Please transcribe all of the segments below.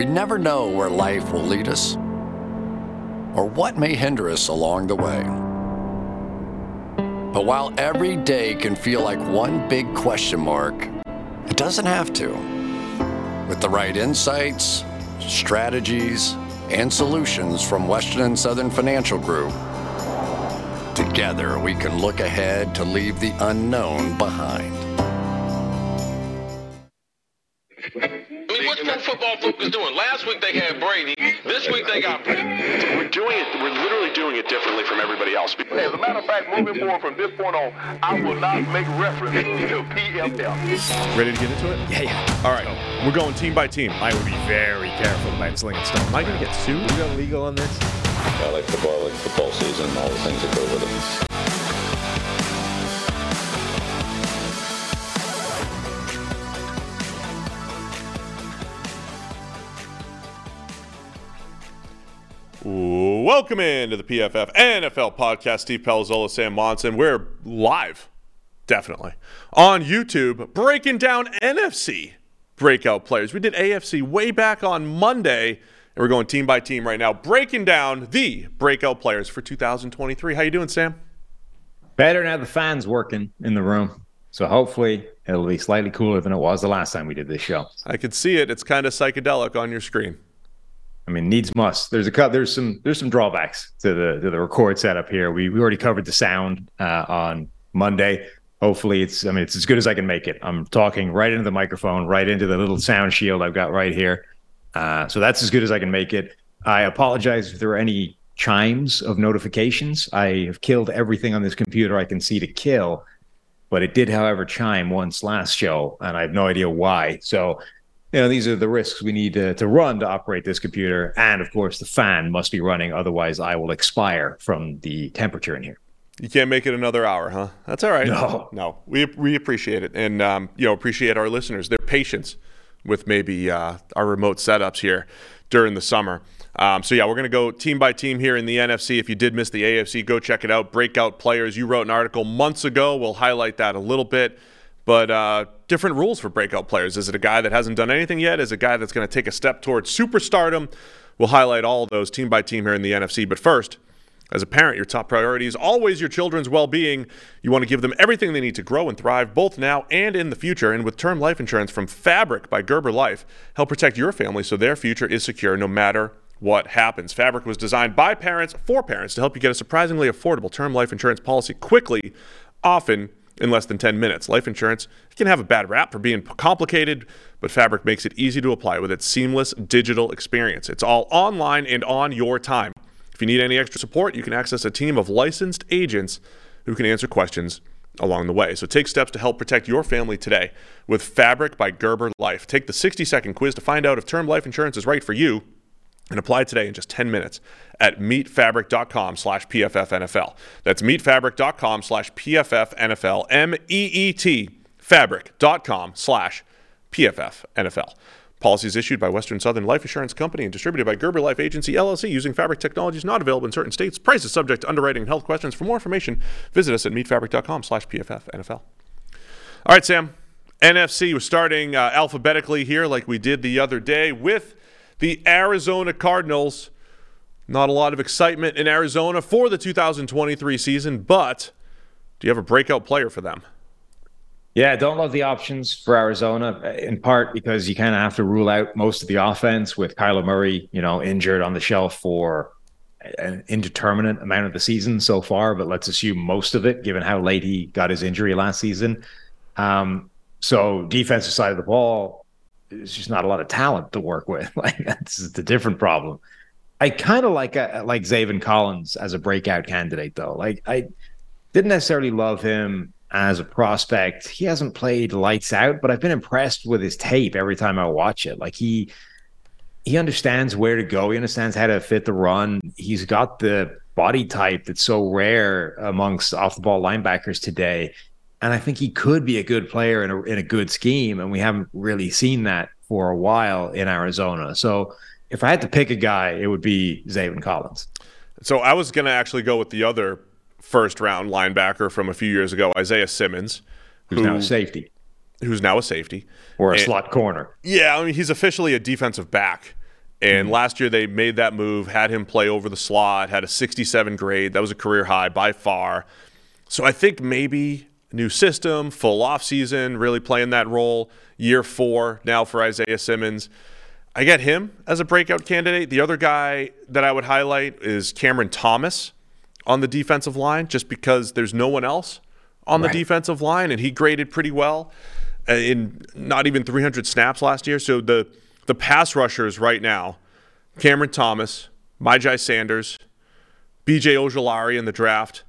We never know where life will lead us or what may hinder us along the way. But while every day can feel like one big question mark, it doesn't have to. With the right insights, strategies, and solutions from Western and Southern Financial Group, together we can look ahead to leave the unknown behind. This week they got Brady. We're doing it. We're literally doing it differently from everybody else. As a matter of fact, moving forward from this point on, I will not make reference to PFL. Ready to get into it? Yeah, yeah. All right. We're going team by team. I would be very careful about slinging stuff. Am I going to get sued? We got legal on this? I like football, I like football season, and all the things that go with it. Welcome into the PFF NFL podcast. Steve Palazzolo, Sam Monson. We're live, definitely, on YouTube, breaking down NFC breakout players. We did AFC way back on Monday, and we're going team by team right now, breaking down the breakout players for 2023. How you doing, Sam? Better now the fans working in the room. So hopefully it'll be slightly cooler than it was the last time we did this show. I can see it. It's kind of psychedelic on your screen. I mean, needs must. There's a. There's some there's some drawbacks to the to the record setup here. We we already covered the sound uh, on Monday. Hopefully, it's I mean it's as good as I can make it. I'm talking right into the microphone, right into the little sound shield I've got right here. Uh, so that's as good as I can make it. I apologize if there are any chimes of notifications. I have killed everything on this computer I can see to kill, but it did, however, chime once last show, and I have no idea why. So you know, these are the risks we need to, to run to operate this computer. And of course, the fan must be running. Otherwise, I will expire from the temperature in here. You can't make it another hour, huh? That's all right. No. No. We, we appreciate it. And, um, you know, appreciate our listeners, their patience with maybe uh, our remote setups here during the summer. Um, so, yeah, we're going to go team by team here in the NFC. If you did miss the AFC, go check it out. Breakout players. You wrote an article months ago. We'll highlight that a little bit. But uh, different rules for breakout players. Is it a guy that hasn't done anything yet? Is it a guy that's going to take a step towards superstardom? We'll highlight all those team by team here in the NFC. But first, as a parent, your top priority is always your children's well being. You want to give them everything they need to grow and thrive, both now and in the future. And with term life insurance from Fabric by Gerber Life, help protect your family so their future is secure no matter what happens. Fabric was designed by parents for parents to help you get a surprisingly affordable term life insurance policy quickly, often in less than 10 minutes. Life insurance can have a bad rap for being complicated, but Fabric makes it easy to apply with its seamless digital experience. It's all online and on your time. If you need any extra support, you can access a team of licensed agents who can answer questions along the way. So take steps to help protect your family today with Fabric by Gerber Life. Take the 60 second quiz to find out if term life insurance is right for you and apply today in just 10 minutes at meetfabric.com slash pffnfl that's meetfabric.com slash pffnfl m-e-e-t fabric.com slash pffnfl policies issued by western southern life assurance company and distributed by gerber life agency llc using fabric technologies not available in certain states. Prices subject to underwriting and health questions. For more information visit us at meetfabric.com slash pffnfl all right sam. Nfc was starting uh, alphabetically here like we did the other day with the Arizona Cardinals. Not a lot of excitement in Arizona for the 2023 season, but do you have a breakout player for them? Yeah, don't love the options for Arizona in part because you kind of have to rule out most of the offense with Kyler Murray, you know, injured on the shelf for an indeterminate amount of the season so far, but let's assume most of it, given how late he got his injury last season. Um, so defensive side of the ball, there's just not a lot of talent to work with. Like that's the different problem. I kind of like a, uh, like Zaven Collins as a breakout candidate though. Like I didn't necessarily love him as a prospect. He hasn't played lights out, but I've been impressed with his tape every time I watch it. Like he he understands where to go. He understands how to fit the run. He's got the body type that's so rare amongst off the ball linebackers today and I think he could be a good player in a in a good scheme, and we haven't really seen that for a while in Arizona. So if I had to pick a guy, it would be Zaven Collins. So I was going to actually go with the other first round linebacker from a few years ago, Isaiah Simmons, who's who, now a safety, who's now a safety or a and, slot corner. Yeah, I mean he's officially a defensive back And mm-hmm. last year they made that move, had him play over the slot, had a 67 grade. That was a career high by far. So I think maybe new system, full off season, really playing that role. Year four now for Isaiah Simmons. I get him as a breakout candidate. The other guy that I would highlight is Cameron Thomas on the defensive line, just because there's no one else on Right. the defensive line, and he graded pretty well uh, in not even 300 snaps last year. So the the pass rushers right now, Cameron Thomas, Myjai Sanders, BJ Ojulari in the draft,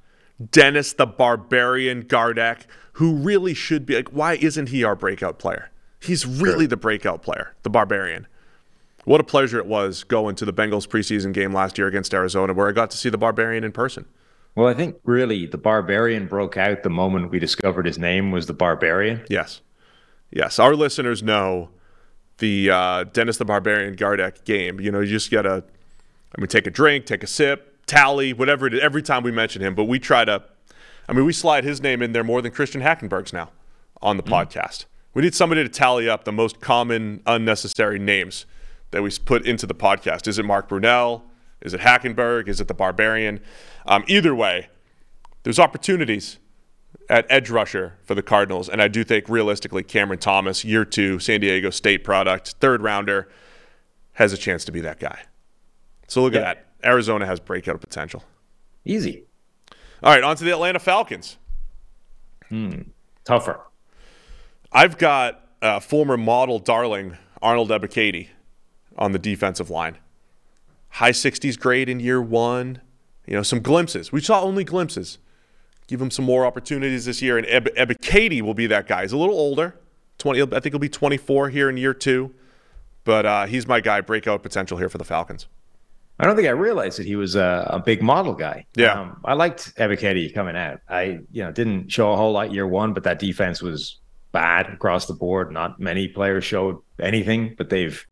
Dennis the Barbarian Gardeck, who really should be like, why isn't he our breakout player? He's really the breakout player, the Barbarian. What a pleasure it was going to the Bengals preseason game last year against Arizona, where I got to see the Barbarian in person. Well, I think really the Barbarian broke out the moment we discovered his name was the Barbarian. Yes. Yes. Our listeners know the uh, Dennis the Barbarian Gardeck game. You know, you just got to, I mean, take a drink, take a sip, tally, whatever it is, every time we mention him. But we try to, I mean, we slide his name in there more than Christian Hackenberg's now on the podcast. We need somebody to tally up the most common unnecessary names that we put into the podcast. Is it Mark Brunell? Is it Hackenberg? Is it the Barbarian? Um, either way, there's opportunities at edge rusher for the Cardinals. And I do think realistically, Cameron Thomas, year two, San Diego State product, third rounder, has a chance to be that guy. So look Yeah. at that. Arizona has breakout potential. Easy. All right, on to the Atlanta Falcons. Hmm. Tougher. I've got uh, former model darling Arnold Ebiketie on the defensive line. High 60s grade in year one. You know, some glimpses. We saw only glimpses. Give him some more opportunities this year. And Eb- Ebiketie will be that guy. He's a little older. 20, I think he'll be 24 here in year two. But uh, he's my guy. Breakout potential here for the Falcons. I don't think I realized that he was a, a big model guy. Yeah. Um, I liked Ebiketie coming out. I, you know, didn't show a whole lot year one, but that defense was bad across the board. Not many players showed anything, but they've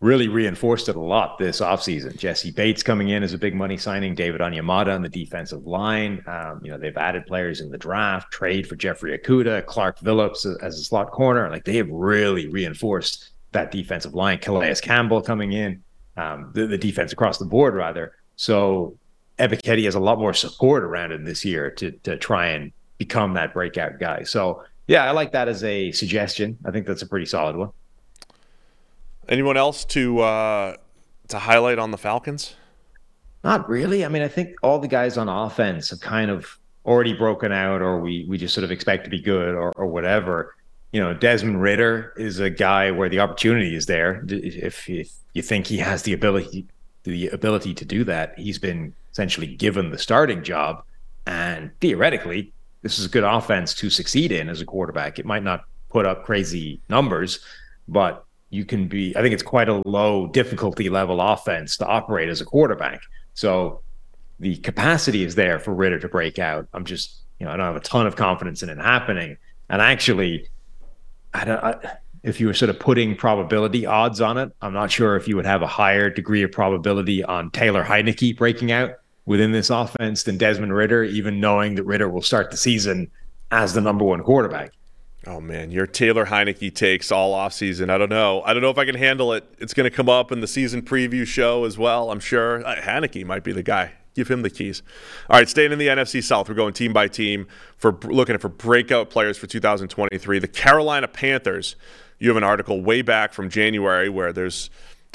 really reinforced it a lot this offseason. Jessie Bates coming in as a big money signing, David Onyemata on the defensive line. Um, you know, they've added players in the draft, trade for Jeffrey Okudah, Clark Phillips as a slot corner. Like they have really reinforced that defensive line. Calais Campbell coming in um, the, the defense across the board, rather. So Ebiketie has a lot more support around him this year to to try and become that breakout guy. So yeah, I like that as a suggestion. I think that's a pretty solid one. Anyone else to uh, to highlight on the Falcons? Not really. I mean, I think all the guys on offense have kind of already broken out, or we we just sort of expect to be good, or or whatever. You know, Desmond Ridder is a guy where the opportunity is there. If if you think he has the ability the ability to do that, he's been essentially given the starting job, and theoretically, this is a good offense to succeed in as a quarterback. It might not put up crazy numbers, but you can be. I think it's quite a low difficulty level offense to operate as a quarterback. So the capacity is there for Ridder to break out. I'm just, you know, I don't have a ton of confidence in it happening. And actually, I don't. I, if you were sort of putting probability odds on it, I'm not sure if you would have a higher degree of probability on Taylor Heinicke breaking out within this offense than Desmond Ridder, even knowing that Ridder will start the season as the number one quarterback. Oh man, your Taylor Heinicke takes all offseason. I don't know. I don't know if I can handle it. It's going to come up in the season preview show as well. I'm sure uh, Heinicke might be the guy. Give him the keys. All right, staying in the NFC South, we're going team by team for looking for breakout players for 2023. The Carolina Panthers. You have an article way back from January where there's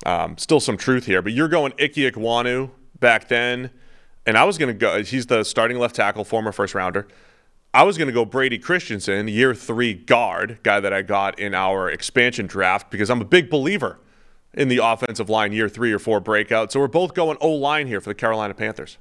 um, still some truth here, but you're going Ike Ekwonu back then, and I was going to go. He's the starting left tackle, former first rounder. I was going to go Brady Christensen, year three guard, guy that I got in our expansion draft because I'm a big believer in the offensive line year three or four breakout. So we're both going O line here for the Carolina Panthers.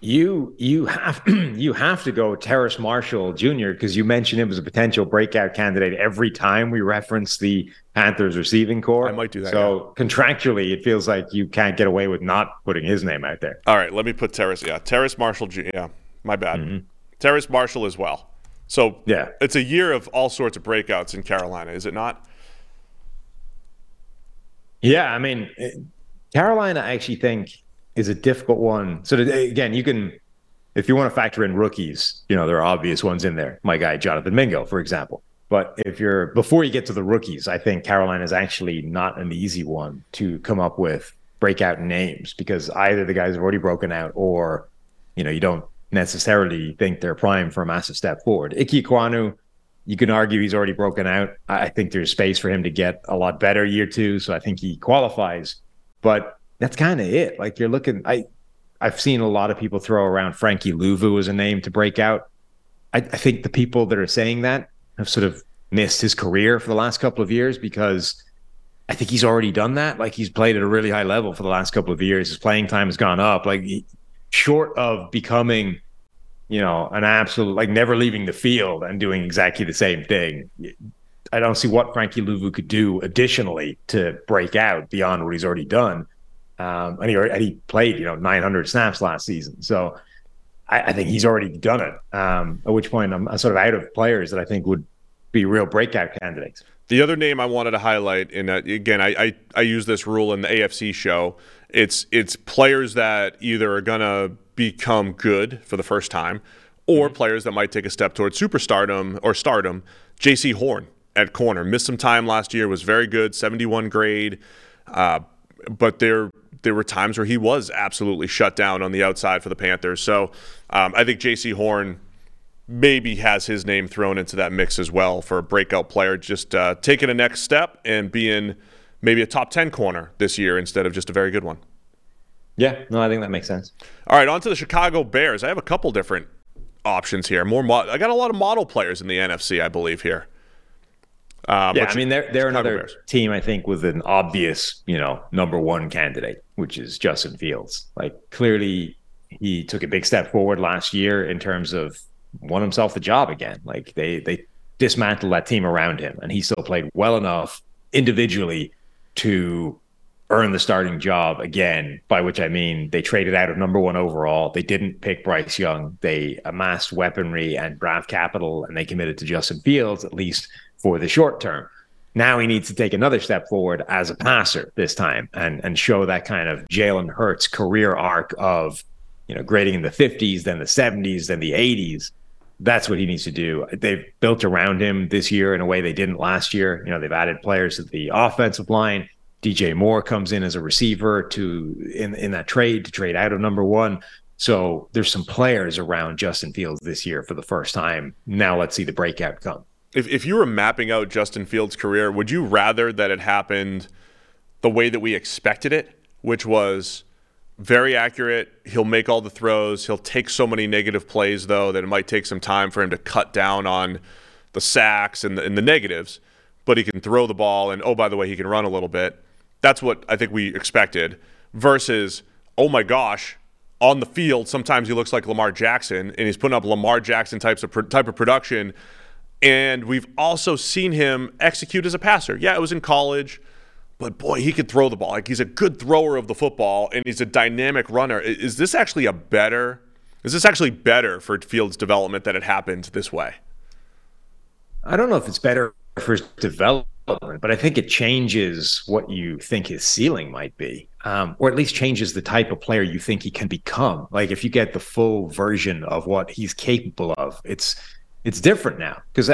You you have you have to go Terrace Marshall Jr. because you mentioned him as a potential breakout candidate every time we reference the Panthers receiving corps. I might do that, So contractually, it feels like you can't get away with not putting his name out there. All right, let me put Terrace. Yeah, Terrace Marshall. Jr. Yeah, my bad. Mm-hmm. Terrace Marshall as well. So Yeah. it's a year of all sorts of breakouts in Carolina, is it not? Yeah, I mean, eh, Carolina, I actually think is a difficult one. So again, you can, if you want to factor in rookies, you know there are obvious ones in there. My guy Jonathan Mingo, for example. But if you're before you get to the rookies, I think Carolina is actually not an easy one to come up with breakout names because either the guys have already broken out or, you know, you don't necessarily think they're primed for a massive step forward. Ike Ekwonu, you can argue he's already broken out. I think there's space for him to get a lot better year two, so I think he qualifies. But that's kind of it. Like you're looking, I I've seen a lot of people throw around Frankie Luvu as a name to break out. I, I think the people that are saying that have sort of missed his career for the last couple of years because I think he's already done that. Like he's played at a really high level for the last couple of years. His playing time has gone up. Like he, short of becoming, you know, an absolute like never leaving the field and doing exactly the same thing. I don't see what Frankie Luvu could do additionally to break out beyond what he's already done. Um, and he and he played, you know, 900 snaps last season. So I, I think he's already done it. Um, at which point I'm sort of out of players that I think would be real breakout candidates. The other name I wanted to highlight, and again, I, I, I use this rule in the AFC show. It's it's players that either are gonna become good for the first time, or mm-hmm. players that might take a step towards superstardom or stardom. Jaycee Horn at corner missed some time last year, was very good, 71 grade, uh, but there there were times where he was absolutely shut down on the outside for the Panthers. So um, I think Jaycee Horn maybe has his name thrown into that mix as well for a breakout player, just uh, taking a next step and being maybe a top 10 corner this year instead of just a very good one. Yeah, no, I think that makes sense. All right, on to the Chicago Bears. I have a couple different options here. More, mo- I got a lot of model players in the NFC, I believe here. Um, yeah, I mean they're they're Chicago another Bears. team I think with an obvious you know number one candidate, which is Justin Fields. Like clearly he took a big step forward last year in terms of won himself the job again. Like they they dismantled that team around him, and he still played well enough individually to earn the starting job again. By which I mean they traded out of number one overall. They didn't pick Bryce Young. They amassed weaponry and draft capital, and they committed to Justin Fields at least for the short term. Now he needs to take another step forward as a passer this time and and show that kind of Jalen Hurts career arc of you know grading in the 50s, then the 70s, then the 80s that's what he needs to do. They've built around him this year in a way they didn't last year. You know, they've added players to the offensive line. DJ Moore comes in as a receiver to in in that trade to trade out of number one. So there's some players around Justin Fields this year for the first time. Now let's see the breakout come. If if you were mapping out Justin Fields' career, would you rather that it happened the way that we expected it, which was very accurate. He'll make all the throws. He'll take so many negative plays, though, that it might take some time for him to cut down on the sacks and the, and the negatives. But he can throw the ball, and oh, by the way, he can run a little bit. That's what I think we expected. Versus, oh my gosh, on the field, sometimes he looks like Lamar Jackson, and he's putting up Lamar Jackson types of type of production. And we've also seen him execute as a passer. Yeah, it was in college but boy, he could throw the ball. Like he's a good thrower of the football and he's a dynamic runner. Is this actually a better? Is this actually better for Fields' development that it happened this way? I don't know if it's better for his development, but I think it changes what you think his ceiling might be, um, or at least changes the type of player you think he can become. Like if you get the full version of what he's capable of, it's it's different now because,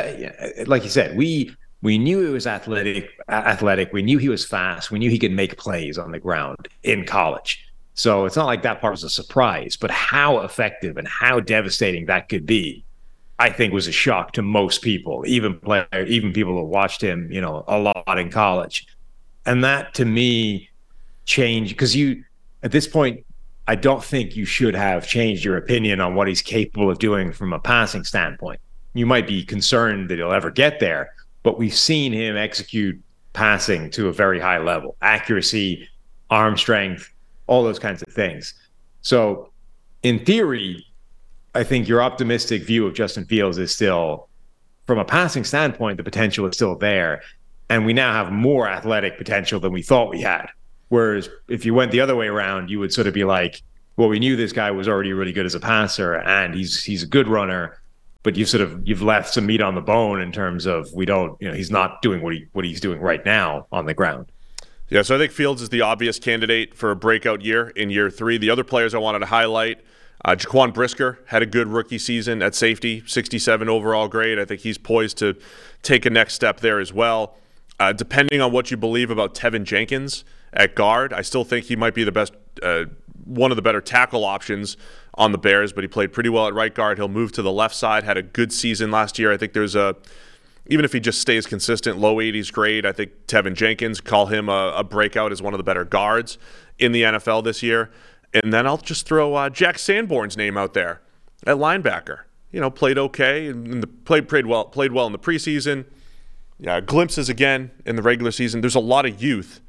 like you said, we we knew he was athletic athletic. We knew he was fast. We knew he could make plays on the ground in college. So it's not like that part was a surprise but how effective and how devastating that could be i think was a shock to most people even player even people who watched him you know a lot in college. And that to me changed because you at this point i don't think you should have changed your opinion on what he's capable of doing from a passing standpoint. You might be concerned that he'll ever get there but we've seen him execute passing to a very high level, accuracy, arm strength, all those kinds of things. So, in theory, I think your optimistic view of Justin Fields is still, from a passing standpoint, the potential is still there. And we now have more athletic potential than we thought we had. Whereas if you went the other way around, you would sort of be like, well, we knew this guy was already really good as a passer and he's he's a good runner but you've sort of you've left some meat on the bone in terms of we don't you know he's not doing what he what he's doing right now on the ground. Yeah, so I think Fields is the obvious candidate for a breakout year in year three. The other players I wanted to highlight. Uh, Jaquan Brisker had a good rookie season at safety, 67 overall grade. I think he's poised to take a next step there as well. Uh, depending on what you believe about Teven Jenkins at guard, I still think he might be the best, uh, one of the better tackle options on the Bears. But he played pretty well at right guard. He'll move to the left side. Had a good season last year. I think there's a even if he just stays consistent, low 80s grade, I think Teven Jenkins, call him a, a, breakout as one of the better guards in the NFL this year. And then I'll just throw uh, Jack Sanborn's name out there at linebacker. You know, played okay and the, played played well played well in the preseason. Yeah, glimpses again in the regular season. There's a lot of youth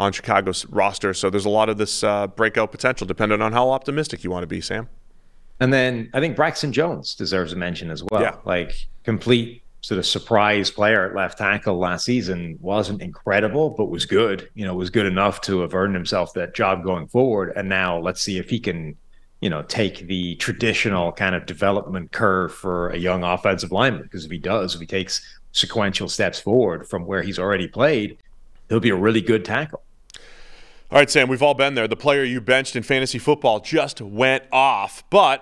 on Chicago's roster, so there's a lot of this uh, breakout potential, depending on how optimistic you want to be, Sam. And then I think Braxton Jones deserves a mention as well. Yeah. Like complete sort of surprise player at left tackle last season wasn't incredible, but was good. You know, was good enough to have earned himself that job going forward. And now let's see if he can, you know, take the traditional kind of development curve for a young offensive lineman. Because if he does, if he takes sequential steps forward from where he's already played, he'll be a really good tackle. All right, Sam, we've all been there. The player you benched in fantasy football just went off, but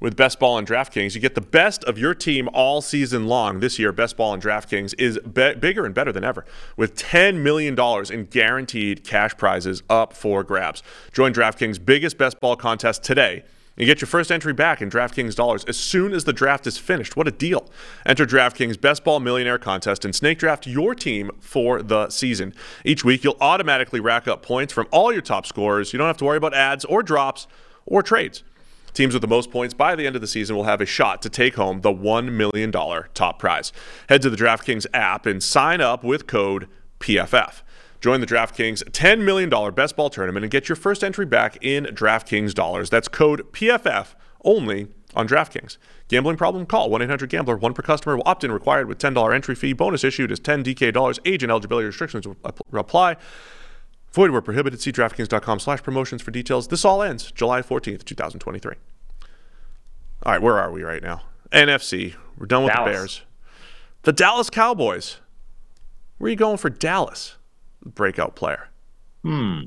with Best Ball and DraftKings. You get the best of your team all season long. This year, Best Ball and DraftKings is be- bigger and better than ever, with $10 million in guaranteed cash prizes up for grabs. Join DraftKings' biggest Best Ball contest today. You get your first entry back in DraftKings dollars as soon as the draft is finished. What a deal! Enter DraftKings Best Ball Millionaire Contest and snake draft your team for the season. Each week, you'll automatically rack up points from all your top scorers. You don't have to worry about ads or drops or trades. Teams with the most points by the end of the season will have a shot to take home the $1 million top prize. Head to the DraftKings app and sign up with code PFF. Join the DraftKings $10 million best ball tournament and get your first entry back in DraftKings dollars. That's code PFF only on DraftKings. Gambling problem? Call 1 800 Gambler. One per customer. Opt in required with $10 entry fee. Bonus issued is 10 DK dollars. Age and eligibility restrictions apply. Void where prohibited. See DraftKings.com slash promotions for details. This all ends July 14th, 2023. All right, where are we right now? NFC. We're done with Dallas. the Bears. The Dallas Cowboys. Where are you going for Dallas? Breakout player. Hmm.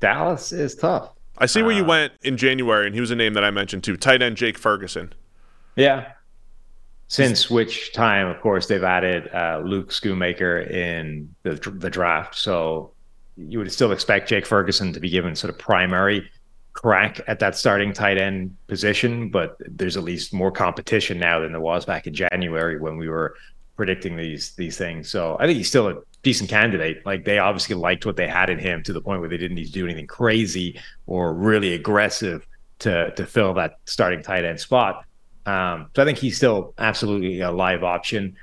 Dallas is tough. I see where you went in January, and he was a name that I mentioned too. Tight end Jake Ferguson. Yeah. Since which time, of course, they've added uh, Luke Schoonmaker in the, the draft. So you would still expect Jake Ferguson to be given sort of primary crack at that starting tight end position, but there's at least more competition now than there was back in January when we were predicting these these things. So I think he's still a decent candidate. Like they obviously liked what they had in him to the point where they didn't need to do anything crazy or really aggressive to to fill that starting tight end spot. Um, so I think he's still absolutely a live option.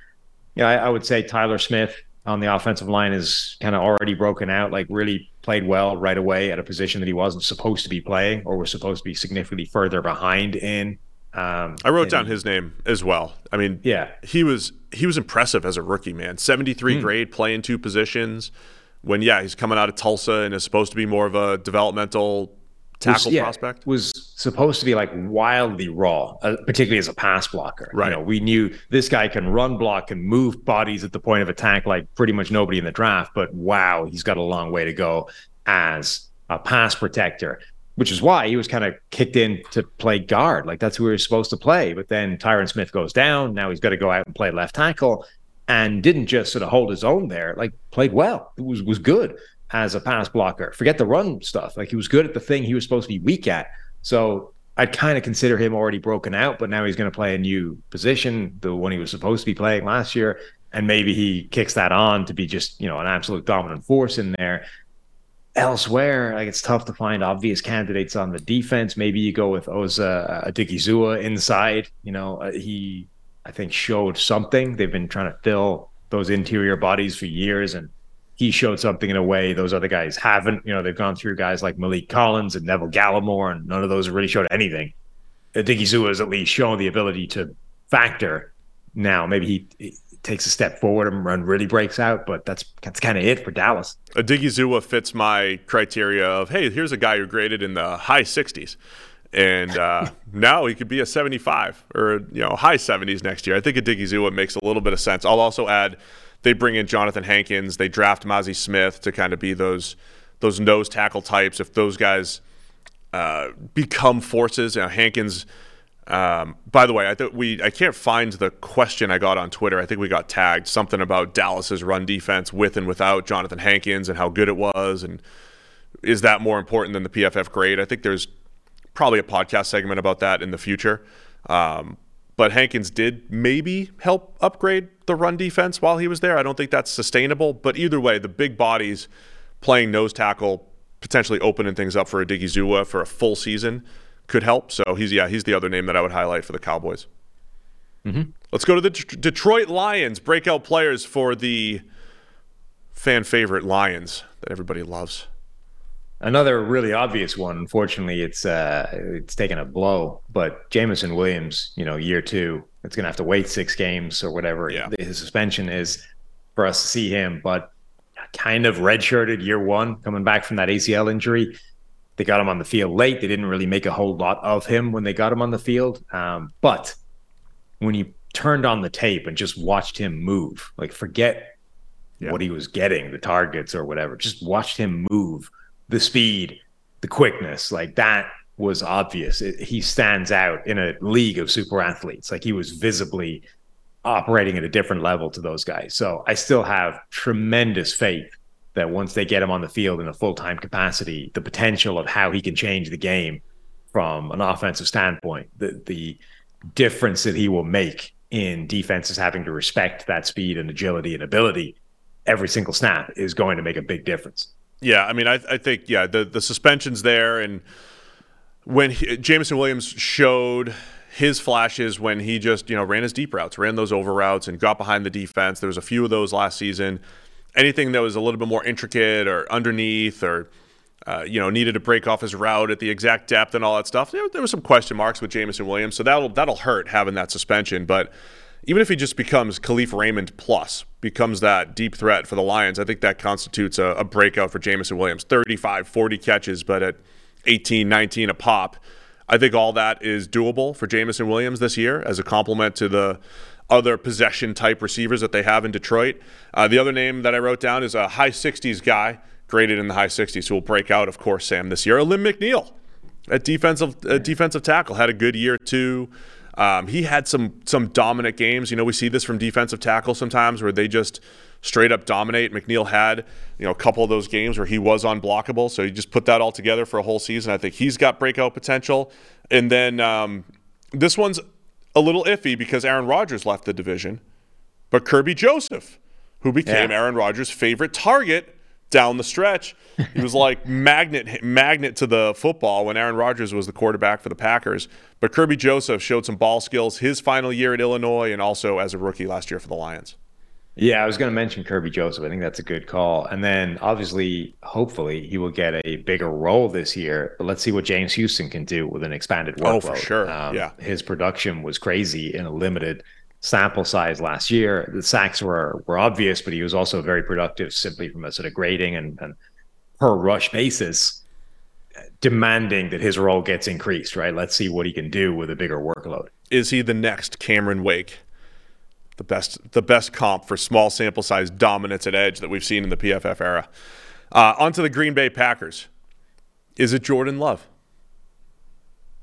Yeah, I, I would say Tyler Smith on the offensive line is kind of already broken out, like really played well right away at a position that he wasn't supposed to be playing or was supposed to be significantly further behind in. Um, I wrote and- down his name as well. I mean, Yeah. he was he was impressive as a rookie, man. 73 grade, playing two positions. When yeah, he's coming out of Tulsa and is supposed to be more of a developmental tackle was, yeah, prospect. was supposed to be like wildly raw, uh, particularly as a pass blocker. Right. You know, we knew this guy can run block and move bodies at the point of attack like pretty much nobody in the draft. But wow, he's got a long way to go as a pass protector, which is why he was kind of kicked in to play guard. Like that's who he was supposed to play. But then Tyron Smith goes down. Now he's got to go out and play left tackle. And didn't just sort of hold his own there, like played well. It was was good as a pass blocker. Forget the run stuff. Like he was good at the thing he was supposed to be weak at. So I'd kind of consider him already broken out, but now he's going to play a new position, the one he was supposed to be playing last year. And maybe he kicks that on to be just, you know, an absolute dominant force in there. Elsewhere, like it's tough to find obvious candidates on the defense. Maybe you go with Osa Odighizuwa inside. You know, uh, he, I think, showed something. They've been trying to fill those interior bodies for years, and he showed something in a way those other guys haven't. You know, they've gone through guys like Malik Collins and Neville Gallimore, and none of those really showed anything. Digizua has at least shown the ability to factor. Now, maybe he takes a step forward and run really breaks out, but that's that's kind of it for Dallas. Odighizuwa fits my criteria of hey, here's a guy who graded in the high 60s, and uh, now he could be a 75 or you know high 70s next year. I think Odighizuwa makes a little bit of sense. I'll also add they bring in Jonathan Hankins, they draft Mazi Smith to kind of be those those nose tackle types. If those guys uh, become forces, you know, Hankins Um, by the way, I th- we I can't find the question I got on Twitter. I think we got tagged something about Dallas's run defense with and without Jonathan Hankins and how good it was, and is that more important than the PFF grade? I think there's probably a podcast segment about that in the future. Um, but Hankins did maybe help upgrade the run defense while he was there. I don't think that's sustainable. But either way, the big bodies playing nose tackle, potentially opening things up for a Diggy Zua for a full season could help. So he's yeah, he's the other name that I would highlight for the Cowboys. Mm-hmm. Let's go to the D- Detroit Lions, breakout players for the fan favorite Lions that everybody loves. Another really obvious one. Unfortunately, it's uh, it's taken a blow. But Jameson Williams, you know, year two, it's gonna have to wait six games or whatever Yeah. his suspension is for us to see him. But kind of redshirted year one, coming back from that ACL injury. They got him on the field late. They didn't really make a whole lot of him when they got him on the field. Um, but when you turned on the tape and just watched him move, like forget Yeah. what he was getting, the targets or whatever, just watched him move, the speed, the quickness, like that was obvious. It, he stands out in a league of super athletes. Like he was visibly operating at a different level to those guys. So I still have tremendous faith that once they get him on the field in a full time capacity, the potential of how he can change the game from an offensive standpoint, the the difference that he will make in defenses having to respect that speed and agility and ability every single snap is going to make a big difference. Yeah, I mean, I, I think yeah, the the suspension's there, and when he, Jameson Williams showed his flashes when he just you know ran his deep routes, ran those over routes, and got behind the defense. There was a few of those last season. Anything that was a little bit more intricate or underneath or uh, you know needed to break off his route at the exact depth and all that stuff. There, there was some question marks with Jameson Williams, so that'll that'll hurt having that suspension, but. Even if he just becomes Kalif Raymond plus, becomes that deep threat for the Lions, I think that constitutes a, a breakout for Jameson Williams. 35, 40 catches, but at 18, 19 a pop. I think all that is doable for Jameson Williams this year as a complement to the other possession type receivers that they have in Detroit. Uh, the other name that I wrote down is a high 60s guy, graded in the high 60s, who will break out, of course, Sam, this year. Lim McNeill at defensive defensive tackle had a good year too. Um, he had some some dominant games. You know, we see this from defensive tackle sometimes where they just straight up dominate. McNeill had you know a couple of those games where he was unblockable. So you just put that all together for a whole season. I think he's got breakout potential. And then um, this one's a little iffy because Aaron Rodgers left the division, but Kerby Joseph, who became Yeah. Aaron Rodgers' favorite target down the stretch. He was like magnet magnet to the football when Aaron Rodgers was the quarterback for the Packers. But Kerby Joseph showed some ball skills his final year at Illinois and also as a rookie last year for the Lions. Yeah, I was going to mention Kerby Joseph. I think that's a good call. And then obviously, hopefully, he will get a bigger role this year. But let's see what James Houston can do with an expanded workload. Oh, for sure. Um, yeah. His production was crazy in a limited sample size last year. The sacks were were obvious, but he was also very productive simply from a sort of grading and, and per rush basis, demanding that his role gets increased, right? Let's see what he can do with a bigger workload. Is he the next Cameron Wake? The best the best comp for small sample size dominance at edge that we've seen in the PFF era. Uh, onto the Green Bay Packers. Is it Jordan Love?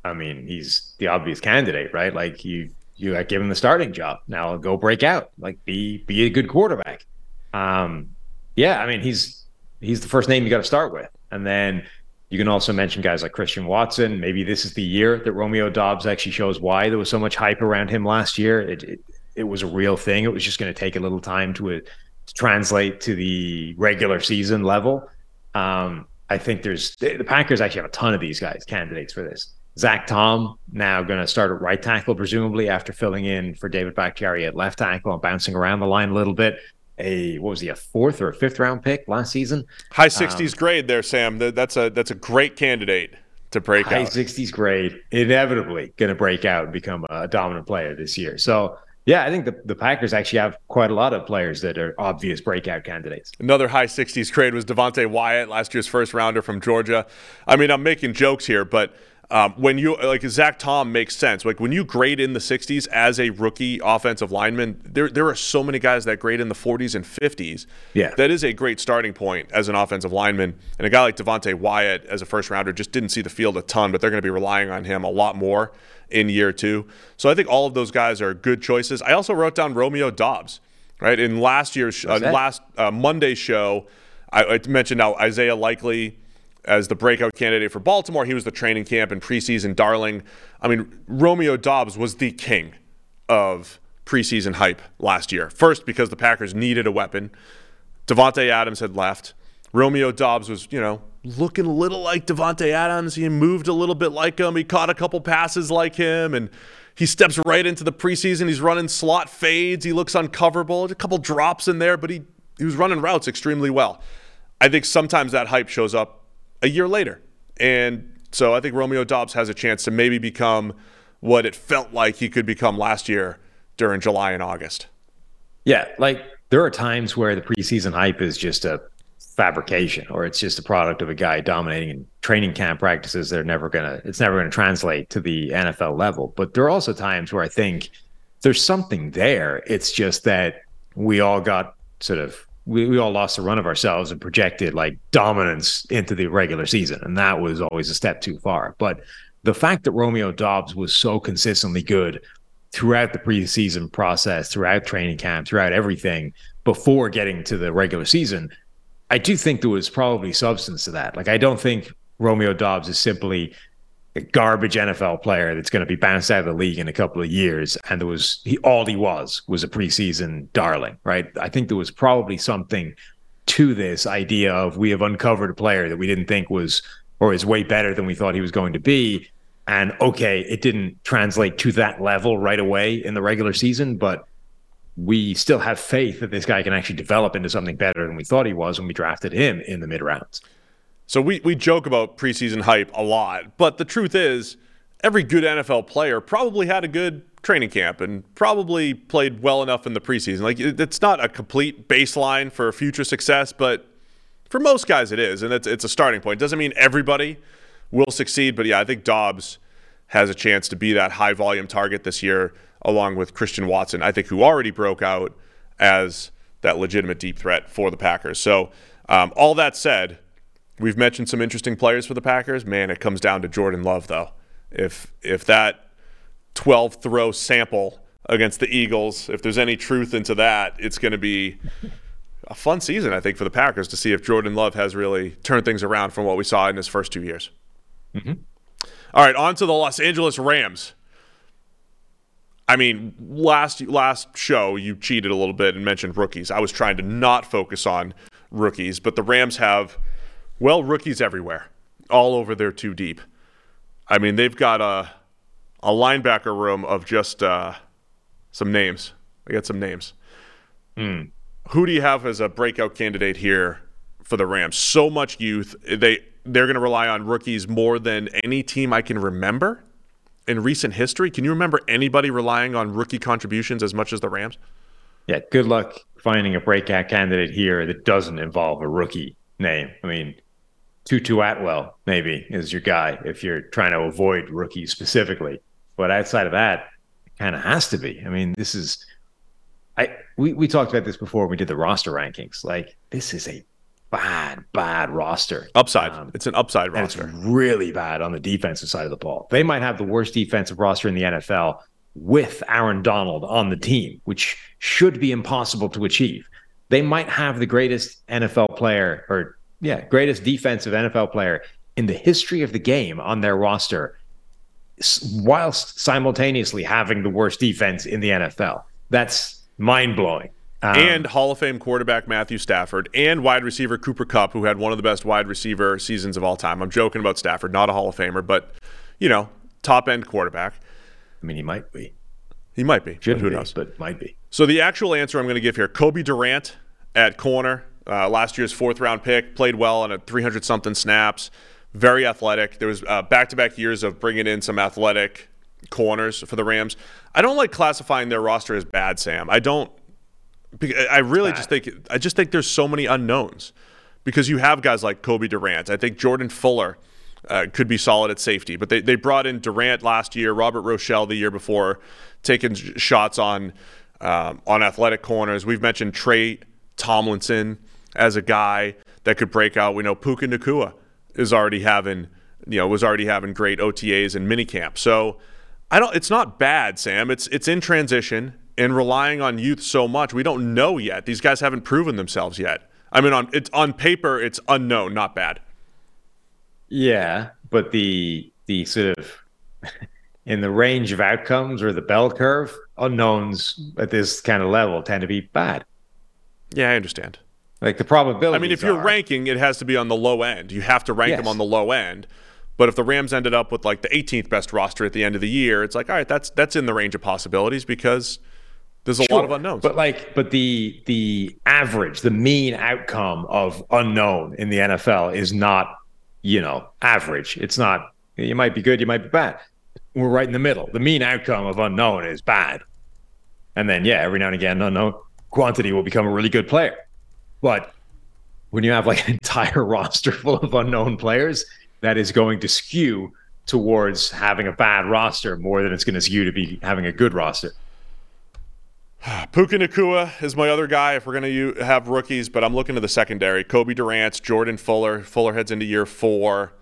I mean, he's the obvious candidate, right? Like you, you got given the starting job. Now go break out, like be be a good quarterback. Um, yeah, I mean, he's he's the first name you got to start with, and then you can also mention guys like Christian Watson. Maybe this is the year that Romeo Doubs actually shows why there was so much hype around him last year. It it, it was a real thing. It was just going to take a little time to, uh, to translate to the regular season level. Um, I think there's the Packers actually have a ton of these guys candidates for this. Zach Tom now going to start at right tackle, presumably after filling in for David Bakhtiari at left tackle and bouncing around the line a little bit. A what was he a fourth or a fifth round pick last season? High 60s grade there, Sam. That's a that's a great candidate to break High out. 60s grade, inevitably going to break out and become a dominant player this year. So yeah, I think the, the Packers actually have quite a lot of players that are obvious breakout candidates. Another high 60s trade was Devonte Wyatt, last year's first rounder from Georgia. I mean, I'm making jokes here, but Um, when you like Zach Tom makes sense. Like when you grade in the 60s as a rookie offensive lineman, there there are so many guys that grade in the 40s and 50s. Yeah. that is a great starting point as an offensive lineman. And a guy like Devonte Wyatt as a first rounder just didn't see the field a ton, but they're going to be relying on him a lot more in year two. So I think all of those guys are good choices. I also wrote down Romeo Doubs. Right in last year's uh, last uh, Monday show, I, I mentioned now Isaiah Likely as the breakout candidate for Baltimore. He was the training camp and preseason darling. I mean, Romeo Doubs was the king of preseason hype last year. First, because the Packers needed a weapon. Davante Adams had left. Romeo Doubs was, you know, looking a little like Davante Adams. He moved a little bit like him. He caught a couple passes like him, and he steps right into the preseason. He's running slot fades. He looks uncoverable. A couple drops in there, but he he was running routes extremely well. I think sometimes that hype shows up a year later. And so I think Romeo Doubs has a chance to maybe become what it felt like he could become last year during July and August. Yeah, like there are times where the preseason hype is just a fabrication or it's just a product of a guy dominating in training camp practices that are never gonna it's never gonna translate to the NFL level. But there are also times where I think there's something there. It's just that we all got sort of we, we all lost the run of ourselves and projected like dominance into the regular season. And that was always a step too far. But the fact that Romeo Doubs was so consistently good throughout the preseason process, throughout training camp, throughout everything before getting to the regular season, I do think there was probably substance to that. Like, I don't think Romeo Doubs is simply a garbage NFL player that's going to be bounced out of the league in a couple of years. And there was he all he was was a preseason darling, right? I think there was probably something to this idea of we have uncovered a player that we didn't think was or is way better than we thought he was going to be. And okay, it didn't translate to that level right away in the regular season, but we still have faith that this guy can actually develop into something better than we thought he was when we drafted him in the mid rounds. So we, we joke about preseason hype a lot, but the truth is, every good NFL player probably had a good training camp and probably played well enough in the preseason. Like it- it's not a complete baseline for future success, but for most guys it is, and it's it's a starting point. Doesn't mean everybody will succeed, but yeah, I think Doubs has a chance to be that high volume target this year, along with Christian Watson. I think who already broke out as that legitimate deep threat for the Packers. So um, all that said. We've mentioned some interesting players for the Packers. Man, it comes down to Jordan Love, though. If if that 12 throw sample against the Eagles, if there's any truth into that, it's going to be a fun season, I think, for the Packers to see if Jordan Love has really turned things around from what we saw in his first two years. All right, on to the Los Angeles Rams. I mean, last last show you cheated a little bit and mentioned rookies. I was trying to not focus on rookies, but the Rams have well rookies everywhere, all over their two deep. I mean, they've got a a linebacker room of just uh, some names. I got some names. Who do you have as a breakout candidate here for the Rams? So much youth. They they're going to rely on rookies more than any team I can remember in recent history. Can you remember anybody relying on rookie contributions as much as the Rams? Yeah, good luck finding a breakout candidate here that doesn't involve a rookie name. I mean, Tutu Atwell maybe is your guy if you're trying to avoid rookies specifically. But outside of that, it kind of has to be. I mean, this is I we, we talked about this before when we did the roster rankings. Like this is a bad, bad roster. Upside. Um, it's an upside and it's roster. really bad on the defensive side of the ball. They might have the worst defensive roster in the NFL with Aaron Donald on the team, which should be impossible to achieve. They might have the greatest NFL player or yeah, greatest defensive NFL player in the history of the game on their roster whilst simultaneously having the worst defense in the NFL. That's mind-blowing. Um, and Hall of Fame quarterback Matthew Stafford and wide receiver Cooper Kupp, who had one of the best wide receiver seasons of all time. I'm joking about Stafford, not a Hall of Famer, but you know, top end quarterback. I mean, he might be. He might be, Shouldn't who be, knows? but might be. So the actual answer I'm going to give here: Cobie Durant at corner, uh, last year's fourth round pick, played well on a 300 something snaps, very athletic. There was back to back years of bringing in some athletic corners for the Rams. I don't like classifying their roster as bad, Sam. I don't. Because I really just think I just think there's so many unknowns because you have guys like Cobie Durant. I think Jordan Fuller uh, could be solid at safety. But they, they brought in Durant last year, Robert Rochell the year before, taking shots on um, on athletic corners. We've mentioned Tre Tomlinson as a guy that could break out. We know Puka Nacua is already having you know was already having great OTAs and minicamp. So I don't. It's not bad, Sam. It's it's in transition and relying on youth so much. We don't know yet. These guys haven't proven themselves yet. I mean, on it's on paper, it's unknown, not bad. Yeah, but the the sort of in the range of outcomes or the bell curve, unknowns at this kind of level tend to be bad. Yeah, I understand. Like the probability. I mean, if you're are, ranking, it has to be on the low end. You have to rank Yes. them on the low end. But if the Rams ended up with like the 18th best roster at the end of the year, it's like, all right, that's that's in the range of possibilities because there's a lot of unknowns. But like, but the the average, the mean outcome of unknown in the NFL is not, you know, average. It's not. You might be good, you might be bad. We're right in the middle. The mean outcome of unknown is bad, and then yeah, every now and again, unknown quantity will become a really good player. But when you have like an entire roster full of unknown players, that is going to skew towards having a bad roster more than it's going to skew to be having a good roster. Puka Nacua is my other guy if we're going to have rookies, but I'm looking to the secondary. Cobie Durant, Jordan Fuller. Fuller heads into year four,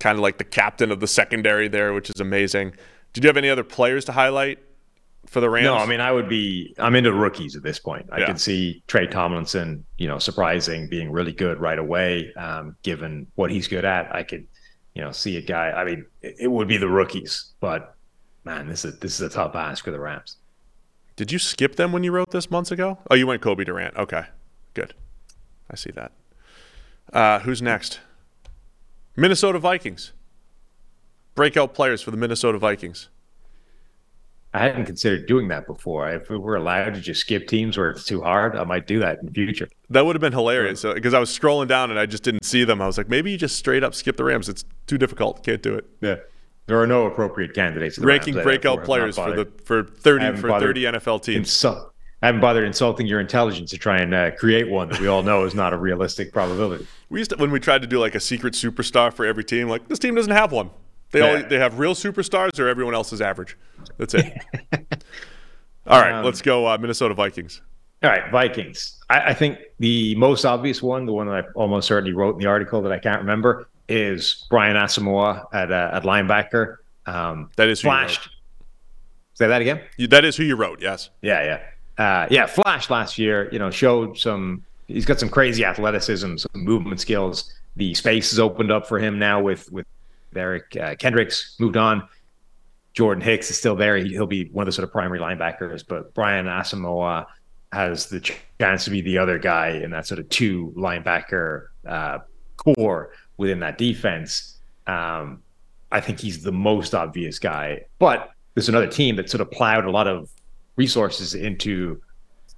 kind of like the captain of the secondary there, which is amazing. Did you have any other players to highlight for the Rams? No, I mean I would be. I'm into rookies at this point. I Yeah. can see Tre Tomlinson, you know, surprising, being really good right away, um, given what he's good at. I could, you know, see a guy. I mean, it, it would be the rookies, but man, this is this is a tough ask for the Rams. Did you skip them when you wrote this months ago? Oh, you went Cobie Durant. Okay, good. I see that. Uh, who's next? Minnesota Vikings. Breakout players for the Minnesota Vikings. I hadn't considered doing that before. If we were allowed to just skip teams where it's too hard, I might do that in the future. That would have been hilarious because I was scrolling down and I just didn't see them. I was like, maybe you just straight up skip the Rams. It's too difficult. Can't do it. Yeah, there are no appropriate candidates. Ranking breakout therefore I'm not players for the for thirty for thirty NFL teams. Insul- I haven't bothered insulting your intelligence to try and uh, create one that we all know is not a realistic probability. We used to when we tried to do like a secret superstar for every team. Like this team doesn't have one. They Yeah. all they have real superstars or everyone else is average. That's it. all right, Um, let's go uh, Minnesota Vikings. All right, Vikings. I, I think the most obvious one, the one that I almost certainly wrote in the article that I can't remember, is Brian Asamoah at uh, at linebacker. Um, That is who flashed. Say that again. You, that is who you wrote. Yes. Yeah, yeah, uh, yeah. Flash last year, you know, showed some. He's got some crazy athleticism, some movement skills. The space is opened up for him now with with Eric uh, Kendricks moved on. Jordan Hicks is still there. He, he'll be one of the sort of primary linebackers, but Brian Asamoah has the chance to be the other guy in that sort of two linebacker uh, corps within that defense. Um, I think he's the most obvious guy, but there's another team that sort of plowed a lot of resources into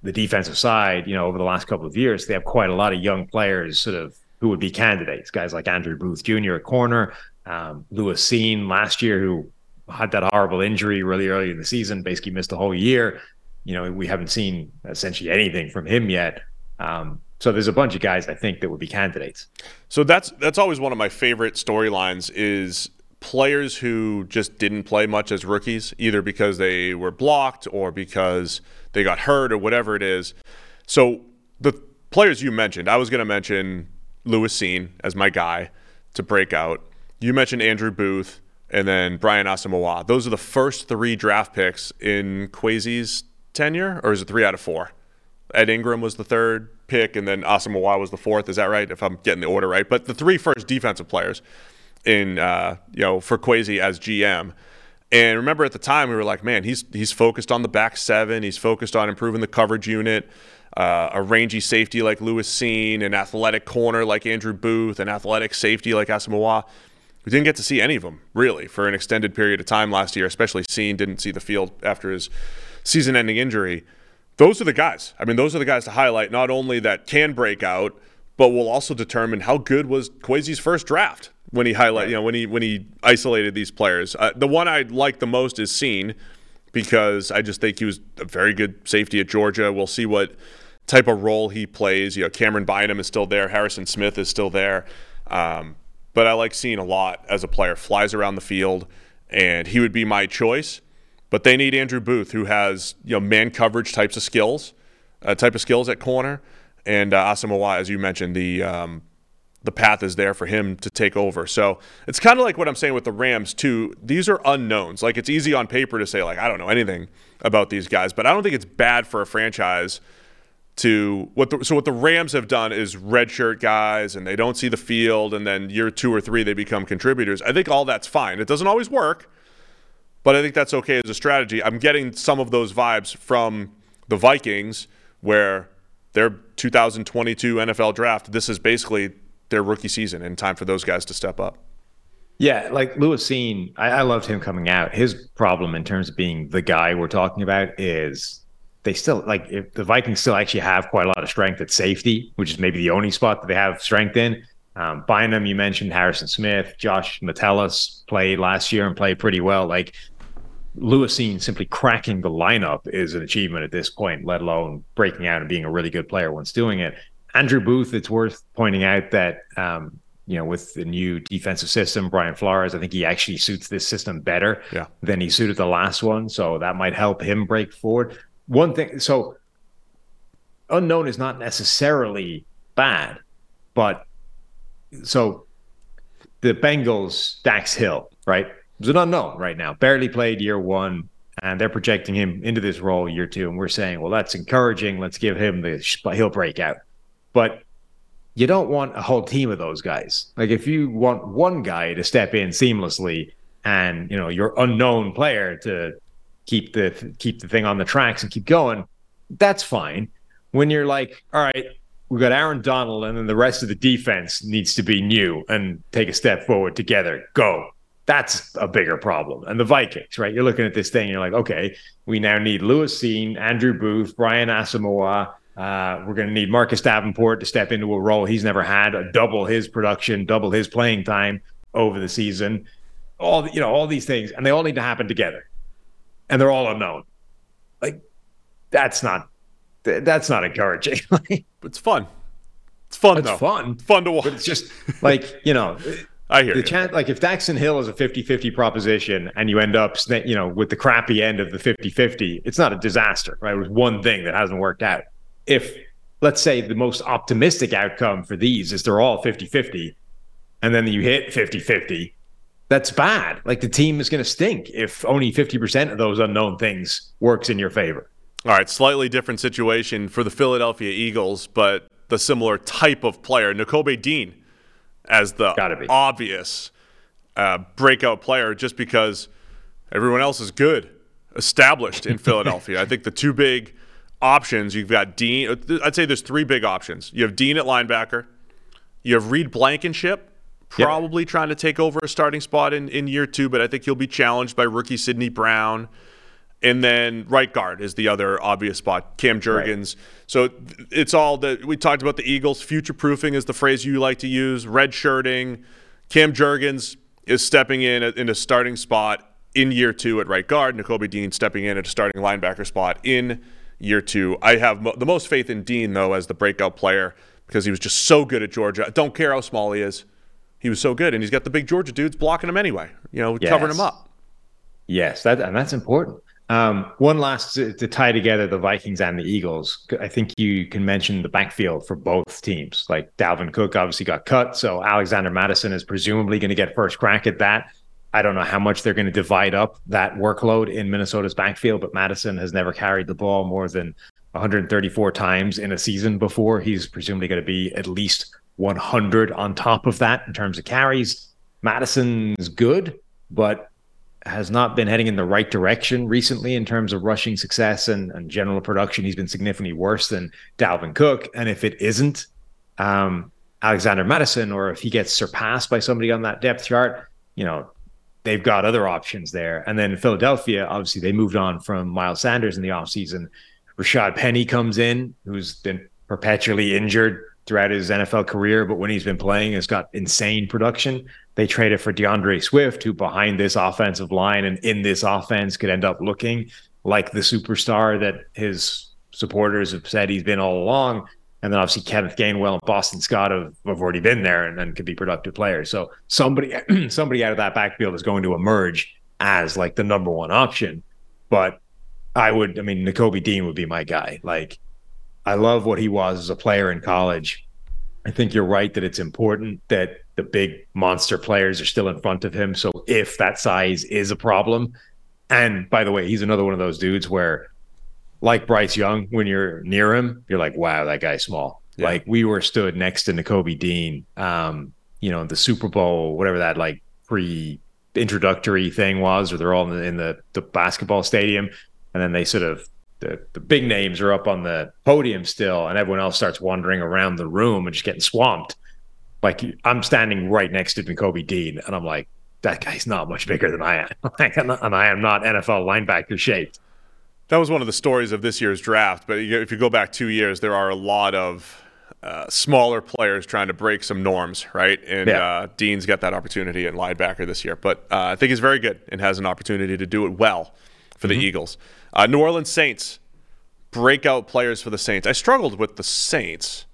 the defensive side, you know, over the last couple of years, they have quite a lot of young players sort of who would be candidates. Guys like Andrew Booth Jr. at corner, um, Lewis Cine last year, who had that horrible injury really early in the season, basically missed the whole year. You know, we haven't seen essentially anything from him yet. Um, so there's a bunch of guys I think that would be candidates. So that's that's always one of my favorite storylines is players who just didn't play much as rookies, either because they were blocked or because they got hurt or whatever it is. So the players you mentioned, I was going to mention Lewis Cine as my guy to break out. You mentioned Andrew Booth and then Brian Asamoah. Those are the first three draft picks in Kwesi's tenure, or is it three out of four? Ed Ingram was the third pick, and then Asamoah was the fourth. Is that right? If I'm getting the order right, but the three first defensive players in uh, you know for Kwesi as GM. And remember at the time we were like, man, he's he's focused on the back seven. He's focused on improving the coverage unit. Uh, a rangy safety like Lewis Cine, an athletic corner like Andrew Booth, an athletic safety like Asamoah. We didn't get to see any of them really for an extended period of time last year, especially Cine didn't see the field after his season-ending injury those are the guys. I mean, those are the guys to highlight, not only that can break out, but will also determine how good was Kwesi's first draft when he highlight, you know, when he when he isolated these players. Uh, the one I like the most is Cine because I just think he was a very good safety at Georgia. We'll see what type of role he plays. You know, Camryn Bynum is still there, Harrison Smith is still there. Um, but I like seeing a lot as a player. Flies around the field, and he would be my choice. But they need Andrew Booth, who has you know man coverage types of skills, uh, type of skills at corner, and uh, Asamoah, as you mentioned, the um, the path is there for him to take over. So it's kind of like what I'm saying with the Rams too. These are unknowns. Like it's easy on paper to say like I don't know anything about these guys, but I don't think it's bad for a franchise to what the, so what the Rams have done is redshirt guys and they don't see the field and then year 2 or 3 they become contributors. I think all that's fine. It doesn't always work, but I think that's okay as a strategy. I'm getting some of those vibes from the Vikings where their 2022 NFL draft this is basically their rookie season and time for those guys to step up. Yeah, like Lewis Cine, I, I loved him coming out. His problem in terms of being the guy we're talking about is they still like if the Vikings still actually have quite a lot of strength at safety, which is maybe the only spot that they have strength in. Um, Bynum, you mentioned Harrison Smith, Josh Metellus played last year and played pretty well. Like Lewis Cine simply cracking the lineup is an achievement at this point, let alone breaking out and being a really good player once doing it. Andrew Booth, it's worth pointing out that um, you know, with the new defensive system, Brian Flores, I think he actually suits this system better yeah. than he suited the last one. So that might help him break forward one thing so unknown is not necessarily bad, but so the Bengals, Dax Hill, right? It's an unknown right now. Barely played year one, and they're projecting him into this role year two. And we're saying, well, that's encouraging. Let's give him the he'll break out. But you don't want a whole team of those guys. Like if you want one guy to step in seamlessly and you know your unknown player to keep the keep the thing on the tracks and keep going, that's fine. When you're like, all right, we've got Aaron Donald, and then the rest of the defense needs to be new and take a step forward together. Go. That's a bigger problem. And the Vikings, right? You're looking at this thing, you're like, okay, we now need Lewis Cine, Andrew Booth, Brian Asamoah. Uh, we're going to need Marcus Davenport to step into a role he's never had, double his production, double his playing time over the season. All you know, all these things, and they all need to happen together and they're all unknown. Like that's not that's not encouraging. it's fun. It's fun it's though. fun. It's fun to watch. But it's just like, you know, I hear the you. chance like if Daxton Hill is a 50-50 proposition and you end up you know with the crappy end of the 50-50, it's not a disaster, right? It was one thing that hasn't worked out. If let's say the most optimistic outcome for these is they're all 50-50 and then you hit 50-50 that's bad. Like the team is going to stink if only 50% of those unknown things works in your favor. All right, slightly different situation for the Philadelphia Eagles, but the similar type of player, Nakobe Dean, as the obvious uh, breakout player, just because everyone else is good, established in Philadelphia. I think the two big options you've got Dean. I'd say there's three big options. You have Dean at linebacker. You have Reed Blankenship, probably yep. trying to take over a starting spot in, in year two, but I think he'll be challenged by rookie Sidney Brown. And then right guard is the other obvious spot, Cam Jurgens. Right. So it's all that we talked about the Eagles. Future proofing is the phrase you like to use. Red shirting. Cam Jurgens is stepping in uh, in a starting spot in year two at right guard. Nakobe Dean stepping in at a starting linebacker spot in year two. I have mo- the most faith in Dean, though, as the breakout player because he was just so good at Georgia. I don't care how small he is he was so good, and he's got the big Georgia dudes blocking him anyway. You know, yes. covering him up. Yes, that and that's important. Um, one last to, to, tie together the Vikings and the Eagles. I think you can mention the backfield for both teams. Like Dalvin Cook obviously got cut, so Alexander Mattison is presumably going to get first crack at that. I don't know how much they're going to divide up that workload in Minnesota's backfield, but Mattison has never carried the ball more than 134 times in a season before. He's presumably going to be at least 100 on top of that in terms of carries. Mattison's good, but has not been heading in the right direction recently in terms of rushing success and, and general production. He's been significantly worse than Dalvin Cook. And if it isn't um, Alexander Mattison, or if he gets surpassed by somebody on that depth chart, you know, they've got other options there. And then Philadelphia, obviously, they moved on from Miles Sanders in the offseason. Rashaad Penny comes in, who's been perpetually injured throughout his NFL career, but when he's been playing, has got insane production. They traded for D'Andre Swift, who behind this offensive line and in this offense could end up looking like the superstar that his supporters have said he's been all along. And then obviously Kenneth Gainwell and Boston Scott have, have already been there and, and could be productive players. So somebody somebody out of that backfield is going to emerge as like the number one option. But I would, I mean, Nakobe Dean would be my guy. Like, I love what he was as a player in college. I think you're right that it's important that the big monster players are still in front of him. So if that size is a problem, and by the way, he's another one of those dudes where, like Bryce Young, when you're near him, you're like, wow, that guy's small. Yeah. Like we were stood next to Nakobe Dean, um, you know, the Super Bowl, whatever that like pre introductory thing was, or they're all in the, in the, the basketball stadium. And then they sort of, the, the big names are up on the podium still, and everyone else starts wandering around the room and just getting swamped. Like I'm standing right next to Nakobe Dean, and I'm like, that guy's not much bigger than I am. And I am not NFL linebacker shaped. That was one of the stories of this year's draft. But if you go back two years, there are a lot of uh, smaller players trying to break some norms, right? And Yeah. uh, Dean's got that opportunity at linebacker this year. But uh, I think he's very good and has an opportunity to do it well for the Eagles. Uh, New Orleans Saints, breakout players for the Saints. I struggled with the Saints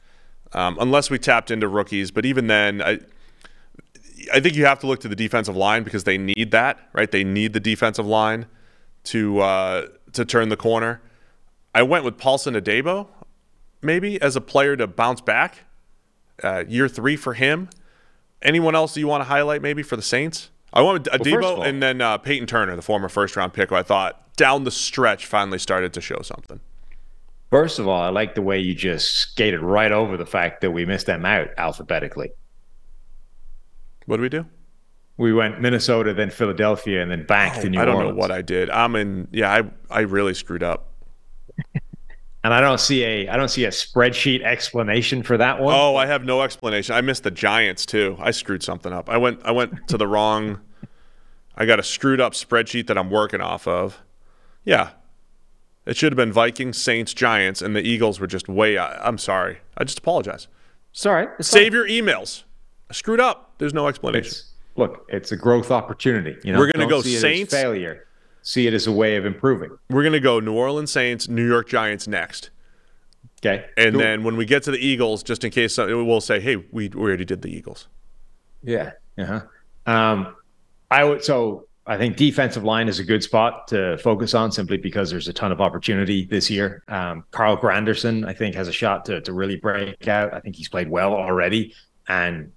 um, unless we tapped into rookies. But even then, I, I think you have to look to the defensive line because they need that, right? They need the defensive line to uh, to turn the corner. I went with Paulson Adebo, maybe as a player to bounce back. Uh, year three for him. Anyone else you want to highlight maybe for the Saints? I went with Adebo all- and then uh, Payton Turner, the former first round pick, who I thought down the stretch finally started to show something. First of all, I like the way you just skated right over the fact that we missed them out alphabetically. What do we do? We went Minnesota, then Philadelphia, and then back to oh, New York. I don't Orleans. know what I did. I'm in. Yeah, I I really screwed up. and I don't see a I don't see a spreadsheet explanation for that one. Oh, I have no explanation. I missed the Giants too. I screwed something up. I went I went to the wrong I got a screwed up spreadsheet that I'm working off of. Yeah. It should have been Vikings, Saints, Giants, and the Eagles were just way I, I'm sorry. I just apologize. sorry. It's Save your emails. I screwed up. There's no explanation. It's, look, it's a growth opportunity. You know, We're gonna go see it as Saints. failure. See it as a way of improving. We're going to go New Orleans Saints, New York Giants next. Okay, And Cool. then when we get to the Eagles, just in case we'll say, "Hey, we, we already did the Eagles." Yeah. Uh-huh. Um, I would so I think defensive line is a good spot to focus on simply because there's a ton of opportunity this year. Um, Carl Granderson, I think, has a shot to to really break out. I think he's played well already. And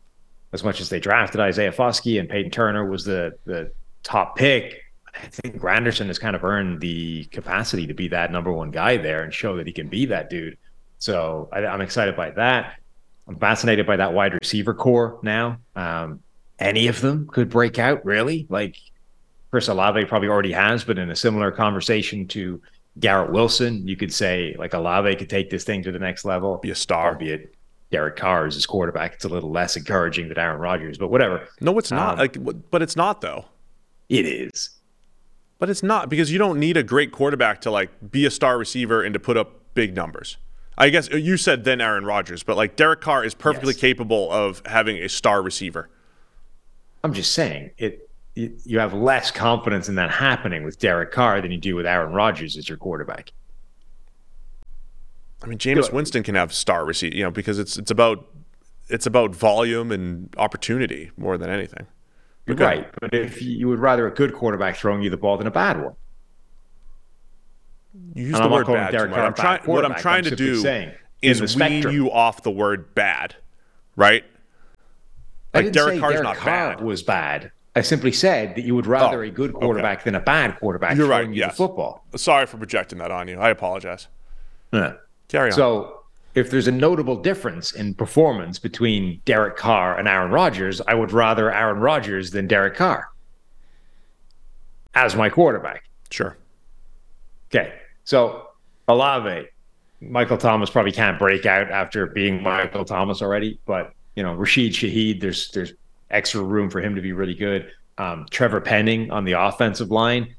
as much as they drafted Isaiah Foskey and Payton Turner was the the top pick, I think Granderson has kind of earned the capacity to be that number one guy there and show that he can be that dude. So I, I'm excited by that. I'm fascinated by that wide receiver corps now. Um, any of them could break out, really. Like Chris Olave probably already has, but in a similar conversation to Garrett Wilson, you could say like Olave could take this thing to the next level. Be a star. Be it Derek Carr is his quarterback. It's a little less encouraging than Aaron Rodgers, but whatever. No, it's not. Um, like, but it's not though. It is. But it's not because you don't need a great quarterback to like be a star receiver and to put up big numbers. I guess you said then Aaron Rodgers, but like Derek Carr is perfectly Yes. capable of having a star receiver. I'm just saying it. You have less confidence in that happening with Derek Carr than you do with Aaron Rodgers as your quarterback. I mean, Jameis Winston can have star receiver, you know, because it's it's about it's about volume and opportunity more than anything. But. Right, but if you, would rather a good quarterback throwing you the ball than a bad one. You use the word bad Derek. Carr I'm trying. What I'm trying I'm to do saying, is wean spectrum. you off the word bad, right? I Like didn't Derek say Carr's Derek not Carr bad. was bad. I simply said that you would rather Oh, a good quarterback than a bad quarterback You're right, you yes. football. Sorry for projecting that on you. I apologize. Yeah. Carry on. So if there's a notable difference in performance between Derek Carr and Aaron Rodgers, I would rather Aaron Rodgers than Derek Carr as my quarterback. sure. Okay. So Olave, Michael Thomas probably can't break out after being Michael Thomas already, but you know, Rashid Shaheed, there's there's extra room for him to be really good. Um, Trevor Penning on the offensive line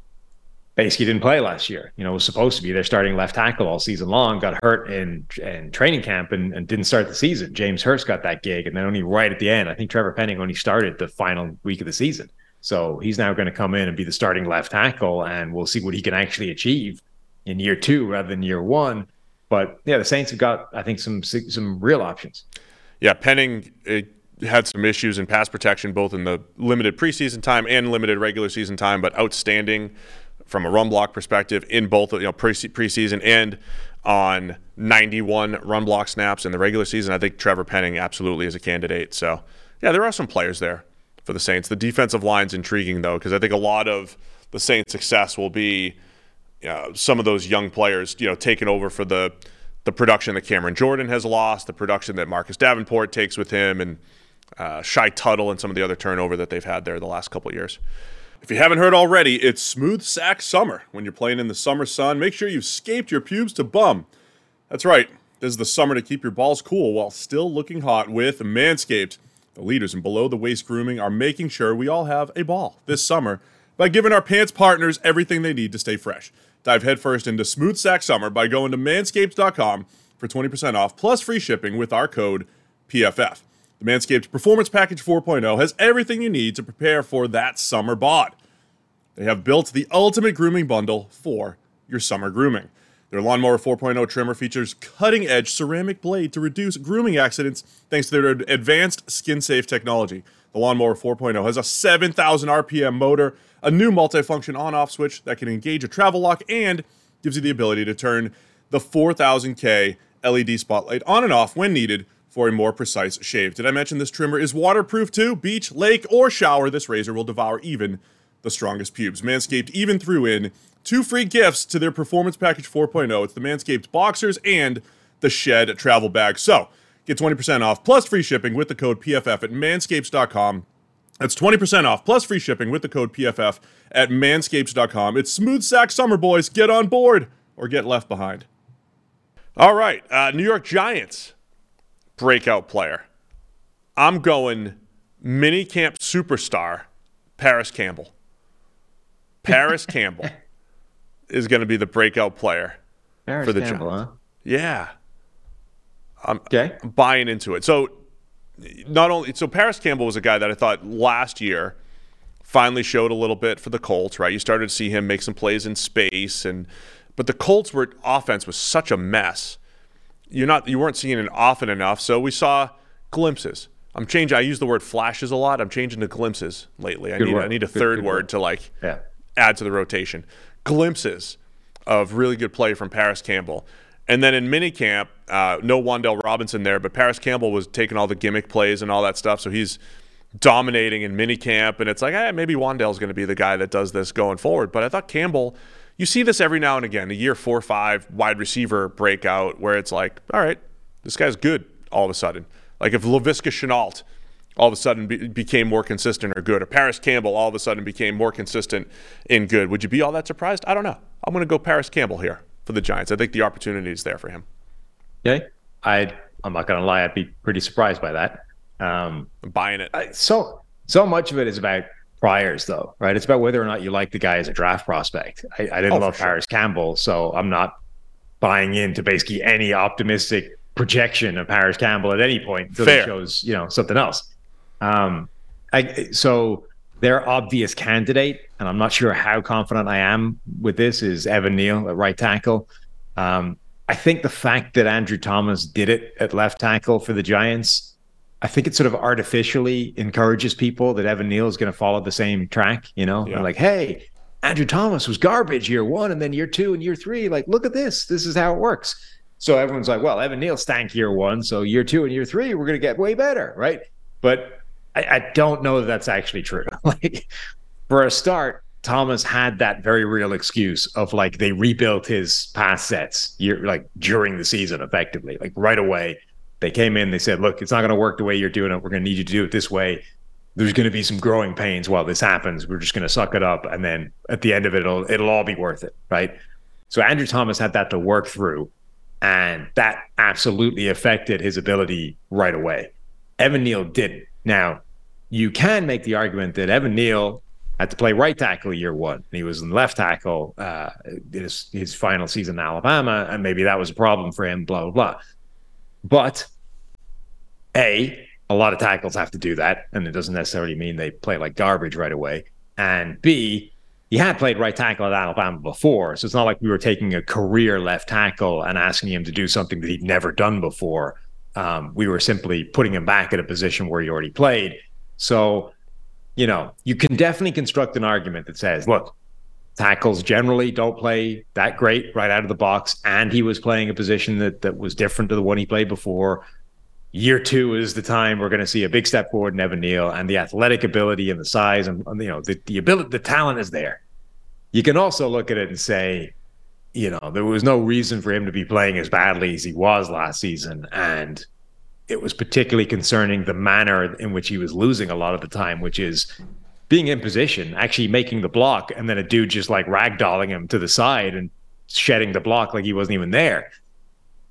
basically didn't play last year. You know, was supposed to be their starting left tackle all season long, got hurt in in training camp and, and didn't start the season. James Hurst got that gig, and then only right at the end, I think Trevor Penning only started the final week of the season. So he's now going to come in and be the starting left tackle, and we'll see what he can actually achieve in year two rather than year one. But yeah, the Saints have got, I think, some some real options. Yeah, Penning had some issues in pass protection, both in the limited preseason time and limited regular season time, but outstanding from a run block perspective in both you know pre- preseason and on 91 run block snaps in the regular season. I think Trevor Penning absolutely is a candidate. So yeah, there are some players there for the Saints. The defensive line's intriguing though, because I think a lot of the Saints' success will be some of those young players, you know, taking over for the the production that Cameron Jordan has lost, the production that Marcus Davenport takes with him, and uh, Shy Tuttle and some of the other turnover that they've had there the last couple years. If you haven't heard already, it's smooth sack summer. When you're playing in the summer sun, make sure you've scaped your pubes to bum. That's right. This is the summer to keep your balls cool while still looking hot with Manscaped. The leaders in below the waist grooming are making sure we all have a ball this summer by giving our pants partners everything they need to stay fresh. Dive headfirst into smooth sack summer by going to manscaped.com for 20% off plus free shipping with our code PFF. The Manscaped Performance Package 4.0 has everything you need to prepare for that summer bod. They have built the ultimate grooming bundle for your summer grooming. Their Lawnmower 4.0 trimmer features cutting edge ceramic blade to reduce grooming accidents thanks to their advanced skin safe technology. The Lawnmower 4.0 has a 7,000 RPM motor, a new multifunction on off switch that can engage a travel lock, and gives you the ability to turn the 4000K LED spotlight on and off when needed for a more precise shave. Did I mention this trimmer is waterproof too? Beach, lake, or shower, this razor will devour even the strongest pubes. Manscaped even threw in two free gifts to their Performance Package 4.0. It's the Manscaped Boxers and the Shed Travel Bag. So get 20% off plus free shipping with the code PFF at manscaped.com. That's 20% off plus free shipping with the code PFF at manscaped.com. It's smooth sack summer, boys. Get on board or get left behind. All right, uh, New York Giants breakout player. I'm going mini camp superstar Parris Campbell. Parris Campbell is going to be the breakout player Parris for the Campbell, Giants. huh? Yeah. I'm, Okay. I'm buying into it. So not only so Parris Campbell was a guy that I thought last year finally showed a little bit for the Colts, right? You started to see him make some plays in space and but the Colts were offense was such a mess. You're not you weren't seeing it often enough, so we saw glimpses. I'm changing I use the word flashes a lot. I'm changing to glimpses lately. I Good need word. I need a third good word word. to like Yeah. add to the rotation. Glimpses of really good play from Parris Campbell. And then in minicamp, uh, no Wan'Dale Robinson there, but Parris Campbell was taking all the gimmick plays and all that stuff. So he's dominating in minicamp. And it's like, eh, maybe Wan'Dale's going to be the guy that does this going forward. But I thought Campbell, you see this every now and again, a year four or five wide receiver breakout where it's like, all right, this guy's good all of a sudden. Like if Laviska Shenault all of a sudden be, became more consistent or good, or Parris Campbell all of a sudden became more consistent in good, would you be all that surprised? I don't know. I'm going to go Parris Campbell here for the Giants. I think the opportunity is there for him. Okay. I I'm not gonna lie, I'd be pretty surprised by that. Um, I'm buying it. I- so so much of it is about priors, though, right? It's about whether or not you like the guy as a draft prospect. I, I didn't Oh, love sure. Parris Campbell, so I'm not buying into basically any optimistic projection of Parris Campbell at any point until Fair. he shows you know something else. Um, I so their obvious candidate, and I'm not sure how confident I am with this, is Evan Neal at right tackle. Um, I think the fact that Andrew Thomas did it at left tackle for the Giants, I think it sort of artificially encourages people that Evan Neal is going to follow the same track. You know, Yeah. Like, hey, Andrew Thomas was garbage year one, and then year two and year three. Like, look at this. This is how it works. So everyone's like, well, Evan Neal stank year one, so year two and year three, we're going to get way better, right? But I, I don't know that that's actually true. like, for a start, Thomas had that very real excuse of like they rebuilt his pass sets year like during the season, effectively, like right away. They came in, they said, "Look, it's not going to work the way you're doing it. We're going to need you to do it this way. There's going to be some growing pains while this happens. We're just going to suck it up, and then at the end of it, it'll it'll all be worth it, right?" So Andrew Thomas had that to work through, and that absolutely affected his ability right away. Evan Neal didn't. Now, you can make the argument that Evan Neal had to play right tackle year one. He was in left tackle uh, his, his final season in Alabama, and maybe that was a problem for him, blah, blah, blah. But A, a lot of tackles have to do that, and it doesn't necessarily mean they play like garbage right away. And B, he had played right tackle at Alabama before. So it's not like we were taking a career left tackle and asking him to do something that he'd never done before. Um, we were simply putting him back at a position where he already played. So, you know, you can definitely construct an argument that says, look, tackles generally don't play that great right out of the box. And he was playing a position that that was different to the one he played before year two is the time we're going to see a big step forward in Evan Neal and the athletic ability and the size and you know the, the ability the talent is there. You can also look at it and say, you know, there was no reason for him to be playing as badly as he was last season. And it was particularly concerning the manner in which he was losing a lot of the time, which is being in position, actually making the block, and then a dude just like ragdolling him to the side and shedding the block like he wasn't even there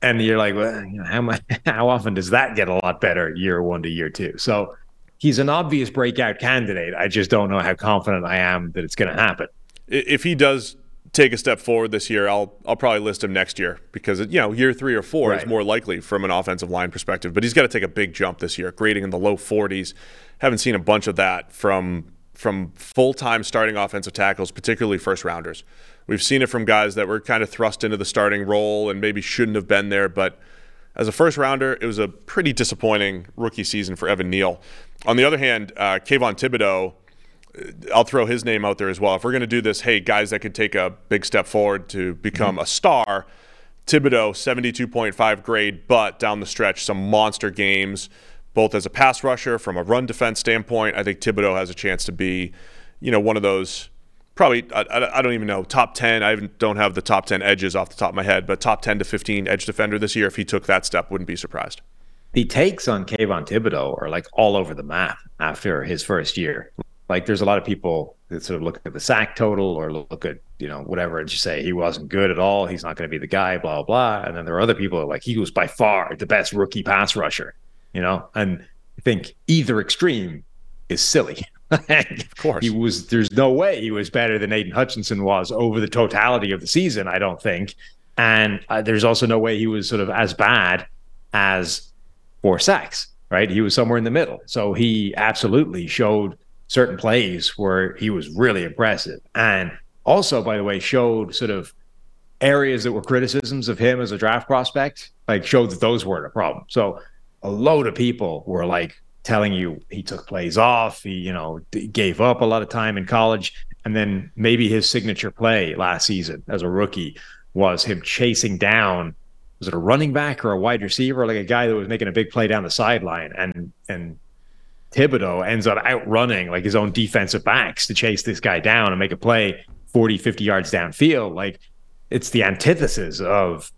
and you're like, well, you know, how much, how often does that get a lot better year one to year two? So he's an obvious breakout candidate. I just don't know how confident I am that it's going to happen. If he does take a step forward this year, I'll I'll probably list him next year because you know year three or four right. is more likely from an offensive line perspective. But he's got to take a big jump this year, grading in the low 40s. Haven't seen a bunch of that from from full time starting offensive tackles, particularly first rounders. We've seen it from guys that were kind of thrust into the starting role and maybe shouldn't have been there. But as a first rounder, it was a pretty disappointing rookie season for Evan Neal. On the other hand, uh, Kayvon Thibodeaux, I'll throw his name out there as well. If we're going to do this, hey, guys that could take a big step forward to become mm-hmm. a star, Thibodeaux, 72.5 grade, but down the stretch, some monster games, both as a pass rusher, from a run defense standpoint. I think Thibodeaux has a chance to be, you know, one of those probably I, I, don't even know top 10 i don't have the top 10 edges off the top of my head but top 10 to 15 edge defender this year if he took that step wouldn't be surprised. The takes on Kayvon Thibodeaux are like all over the map after his first year. Like there's a lot of people that sort of look at the sack total or look at you know whatever and just say he wasn't good at all he's not going to be the guy blah blah and then there are other people like he was by far the best rookie pass rusher you know and i think either extreme is silly of course. He was there's no way he was better than Aidan Hutchinson was over the totality of the season, I don't think. And uh, there's also no way he was sort of as bad as four sacks, right? He was somewhere in the middle. So he absolutely showed certain plays where he was really impressive. And also, by the way, showed sort of areas that were criticisms of him as a draft prospect, like showed that those weren't a problem. So a load of people were like, telling you he took plays off, he you know gave up a lot of time in college, and then maybe his signature play last season as a rookie was him chasing down was it a running back or a wide receiver, like a guy that was making a big play down the sideline, and and Thibodeaux ends up outrunning like his own defensive backs to chase this guy down and make a play 40, 50 yards downfield. Like it's the antithesis of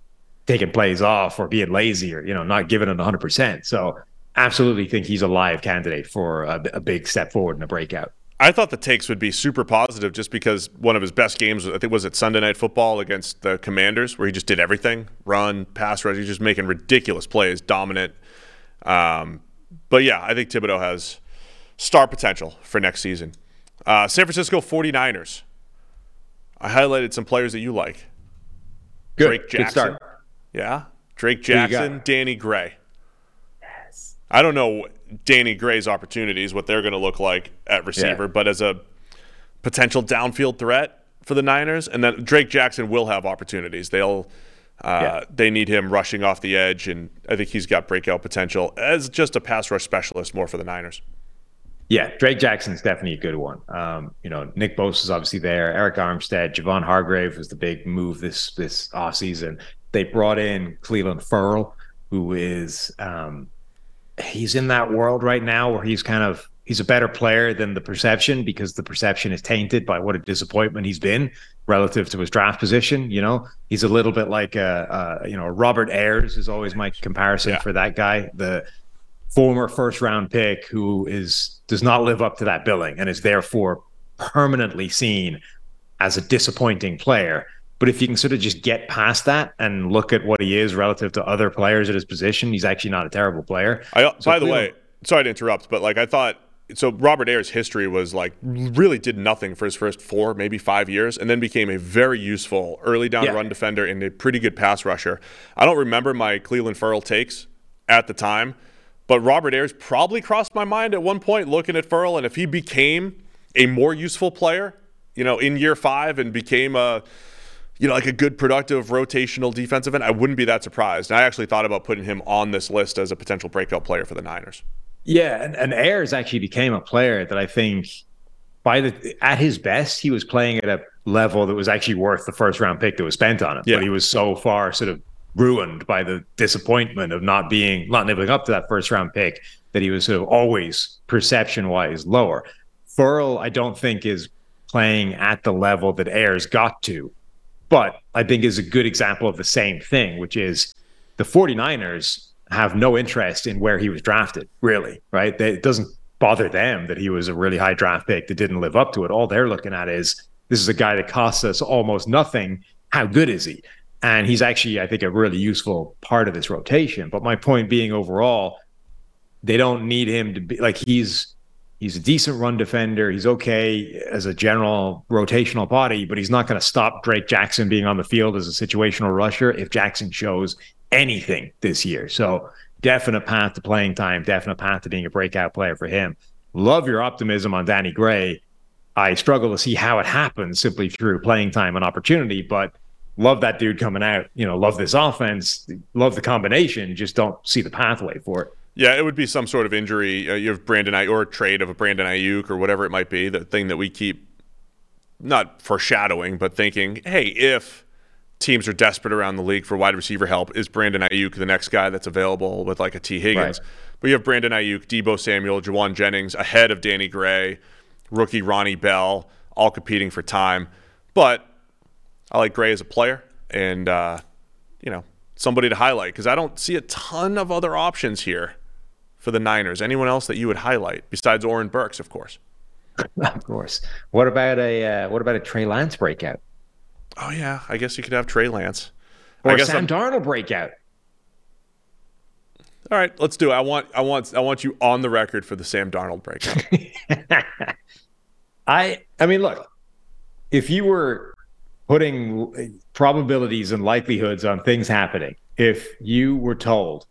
taking plays off or being lazy or you know not giving it 100%. So absolutely think he's a live candidate for a, a big step forward and a breakout. I thought the takes would be super positive just because one of his best games, I think, was at Sunday Night Football against the Commanders, where he just did everything run, pass rush. He's just making ridiculous plays, dominant. Um, but yeah, I think Thibodeaux has star potential for next season. Uh, San Francisco 49ers. I highlighted some players that you like. Good. Drake Jackson. Good start. Yeah. Drake Jackson, Danny Gray. Yes. I don't know Danny Gray's opportunities, what they're going to look like at receiver, yeah. but as a potential downfield threat for the Niners, and then Drake Jackson will have opportunities. They'll uh, yeah. they need him rushing off the edge, and I think he's got breakout potential as just a pass rush specialist more for the Niners. Yeah, Drake Jackson's definitely a good one. Um, you know, Nick Bosa is obviously there. Arik Armstead, Javon Hargrave was the big move this this offseason. They brought in Clelin Ferrell, who is um, he's in that world right now where he's kind of he's a better player than the perception because the perception is tainted by what a disappointment he's been relative to his draft position. You know, he's a little bit like a, a you know Robert Ayers is always my comparison yeah. for that guy, the former first round pick who is does not live up to that billing and is therefore permanently seen as a disappointing player. But if you can sort of just get past that and look at what he is relative to other players at his position, he's actually not a terrible player. I, so by the way, sorry to interrupt, but like I thought, so Robert Ayers' history was like really did nothing for his first four, maybe five years, and then became a very useful early down yeah. run defender and a pretty good pass rusher. I don't remember my Clelin Ferrell takes at the time, but Robert Ayers probably crossed my mind at one point looking at Ferrell, and if he became a more useful player you know, in year five and became a, you know, like a good productive rotational defensive end, I wouldn't be that surprised. And I actually thought about putting him on this list as a potential breakout player for the Niners. Yeah, and, and Ayers actually became a player that I think by the at his best, he was playing at a level that was actually worth the first round pick that was spent on him. Yeah. But he was so far sort of ruined by the disappointment of not being not living up to that first round pick that he was sort of always perception wise lower. Furl, I don't think is playing at the level that Ayers got to, but I think is a good example of the same thing, which is the 49ers have no interest in where he was drafted, really, right? They, it doesn't bother them that he was a really high draft pick that didn't live up to it. All they're looking at is this is a guy that costs us almost nothing. How good is he? And he's actually, I think, a really useful part of this rotation. But my point being overall, they don't need him to be like he's he's a decent run defender. He's okay as a general rotational body, but he's not going to stop Drake Jackson being on the field as a situational rusher if Jackson shows anything this year. So definite path to playing time, definite path to being a breakout player for him. Love your optimism on Danny Gray. I struggle to see how it happens simply through playing time and opportunity, but love that dude coming out. You know, love this offense, love the combination, just don't see the pathway for it. Yeah, it would be some sort of injury. Uh, you have Brandon Aiyuk or a trade of a Brandon Aiyuk or whatever it might be. The thing that we keep not foreshadowing, but thinking, hey, if teams are desperate around the league for wide receiver help, is Brandon Aiyuk the next guy that's available with like a Tee Higgins? Right. But you have Brandon Aiyuk, Deebo Samuel, Jauan Jennings ahead of Danny Gray, rookie Ronnie Bell, all competing for time. But I like Gray as a player and, uh, you know, somebody to highlight because I don't see a ton of other options here for the Niners. Anyone else that you would highlight besides Oren Burks, of course? Of course. What about a uh, what about a Trey Lance breakout Oh yeah, I guess you could have Trey Lance. or I guess Sam I'm- Darnold breakout? All right, let's do it. I want, I want, I want you on the record for the Sam Darnold breakout. I I mean, look, if you were putting probabilities and likelihoods on things happening, if you were told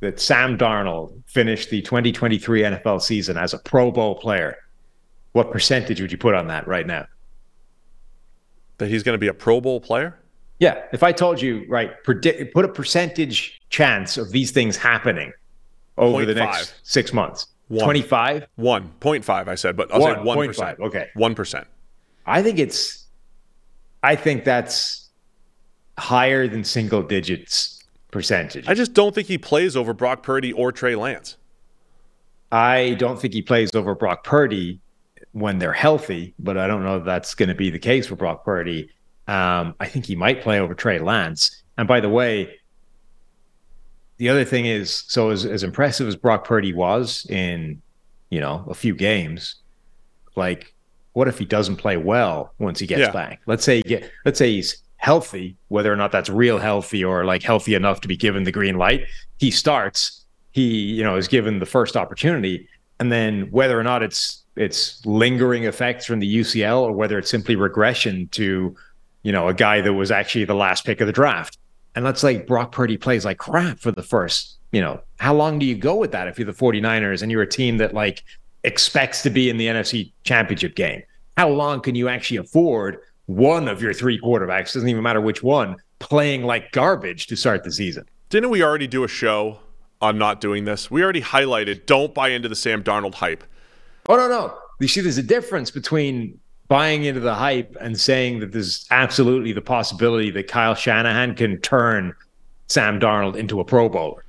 that Sam Darnold finished the 2023 NFL season as a Pro Bowl player, what percentage would you put on that right now? that he's going to be a Pro Bowl player. Yeah, if I told you, right, predict put a percentage chance of these things happening over the 0.5. next six months. One. 25? One point five, I said, but I'll say one 1.5, percent. okay. one percent. I think it's I think that's higher than single digits percentage. I just don't think he plays over Brock Purdy or Trey Lance. I don't think he plays over Brock Purdy when they're healthy, but I don't know if that's going to be the case for Brock Purdy. Um, I think he might play over Trey Lance. And by the way, the other thing is, so as, as impressive as Brock Purdy was in, you know, a few games, like, what if he doesn't play well once he gets Yeah. back? Let's say, he get, let's say he's healthy, whether or not that's real healthy or like healthy enough to be given the green light. He starts, he, you know, is given the first opportunity, and then whether or not it's it's lingering effects from the UCL or whether it's simply regression to, you know, a guy that was actually the last pick of the draft. And let's say Brock Purdy plays like crap for the first, you know, how long do you go with that if you're the 49ers and you're a team that like expects to be in the NFC championship game? How long can you actually afford one of your three quarterbacks, doesn't even matter which one, playing like garbage to start the season? Didn't we already do a show on not doing this? We already highlighted don't buy into the Sam Darnold hype. Oh no, no. You see, there's a difference between buying into the hype and saying that there's absolutely the possibility that Kyle Shanahan can turn Sam Darnold into a Pro Bowler.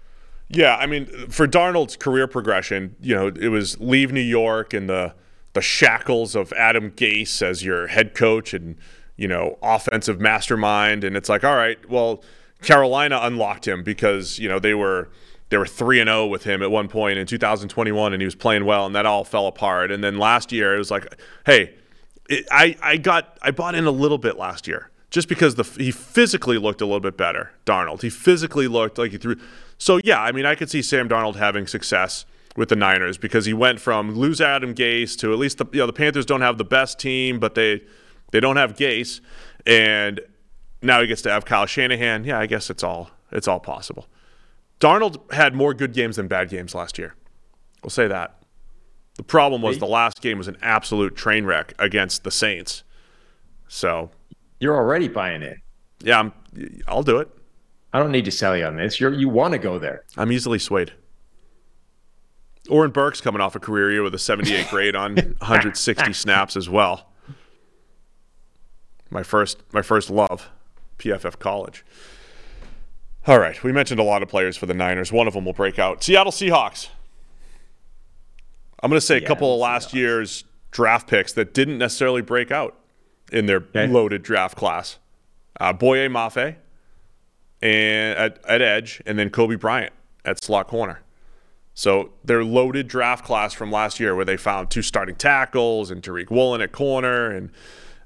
Yeah, I mean, for Darnold's career progression, you know, it was leave New York and the the shackles of Adam Gase as your head coach and you know offensive mastermind, and it's like, all right, well, Carolina unlocked him because you know they were they were three and zero with him at one point in 2021, and he was playing well, and that all fell apart. And then last year, it was like, hey, it, I I got I bought in a little bit last year just because the he physically looked a little bit better. Darnold, he physically looked like he threw. So yeah, I mean, I could see Sam Darnold having success with the Niners because he went from lose Adam Gase to at least the you know the Panthers don't have the best team, but they they don't have Gase, and now he gets to have Kyle Shanahan. Yeah, I guess it's all it's all possible. Darnold had more good games than bad games last year. We'll say that. The problem was the last game was an absolute train wreck against the Saints. So You're already buying it. yeah, I'm, I'll do it. I don't need to sell you on this. You're you want to go there. I'm easily swayed. Oren Burks coming off a career year with a 78 grade on 160 snaps as well. My first, my first love, PFF college. All right, we mentioned a lot of players for the Niners. One of them will break out. Seattle Seahawks. I'm going to say a couple of last year's draft picks that didn't necessarily break out in their loaded draft class. Uh, Boye Mafe and at, at edge, and then Coby Bryant at slot corner. So their loaded draft class from last year, where they found two starting tackles and Tariq Woolen at corner and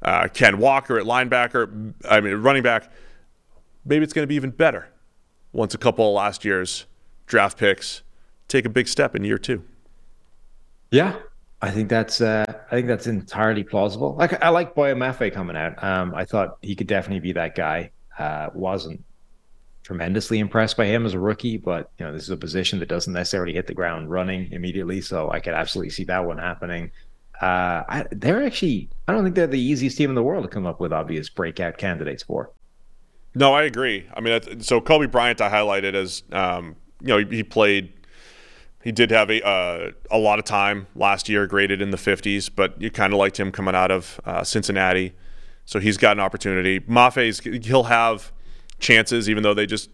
uh, Ken Walker at linebacker. I mean, running back. Maybe it's going to be even better once a couple of last year's draft picks take a big step in year two. Yeah, I think that's uh, I think that's entirely plausible. Like I like Boye Mafe coming out. Um, I thought he could definitely be that guy. Uh, wasn't tremendously impressed by him as a rookie, but you know this is a position that doesn't necessarily hit the ground running immediately, so I could absolutely see that one happening. Uh, I, they're actually I don't think they're the easiest team in the world to come up with obvious breakout candidates for. No, I agree. I mean, so Coby Bryant, I highlighted as um, you know he, played. He did have a uh, a lot of time last year, graded in the 50s, but you kind of liked him coming out of uh, Cincinnati, so he's got an opportunity. Mafe's he'll have chances, even though they just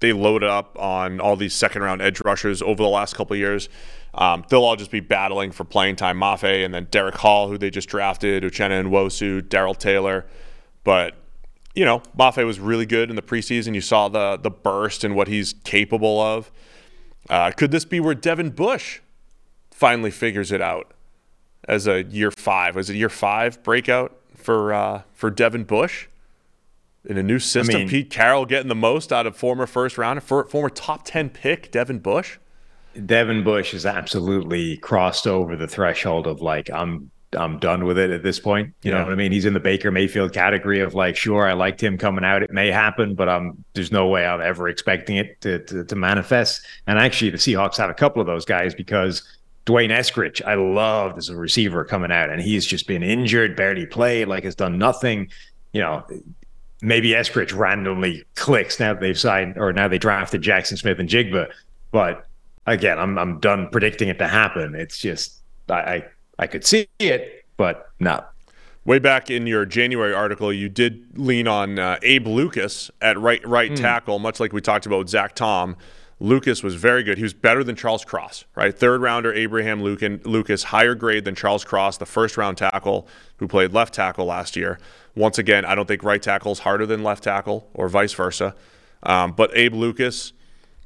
they loaded up on all these second round edge rushers over the last couple years. Um, they'll all just be battling for playing time. Mafe and then Derick Hall, who they just drafted, Uchenna and Wosu, Darrell Taylor, but you know, Mafe was really good in the preseason. You saw the the burst and what he's capable of. Uh, could this be where Devin Bush finally figures it out as a year five? Was it year five breakout for uh, for Devin Bush in a new system? mean- Pete Carroll getting the most out of former first rounder, for, former top ten pick Devin Bush. Devin Bush has absolutely crossed over the threshold of like I'm I'm done with it at this point. You know what I mean? He's in the Baker Mayfield category of like, sure, I liked him coming out. It may happen, but um, there's no way I'm ever expecting it to, to to manifest. And actually, the Seahawks have a couple of those guys because D'Wayne Eskridge, I loved as a receiver coming out, and he's just been injured, barely played, like has done nothing. You know, maybe Eskridge randomly clicks now that they've signed or now they drafted Jaxon Smith-Njigba, but again, I'm I'm done predicting it to happen. It's just I I, I could see it, but no. Way back in your January article, you did lean on uh, Abe Lucas at right right tackle, much like we talked about with Zach Tom. Lucas was very good. He was better than Charles Cross, right? Third rounder Abraham Lucan, Lucas, higher grade than Charles Cross, the first round tackle who played left tackle last year. Once again, I don't think right tackle is harder than left tackle or vice versa. Um, but Abe Lucas,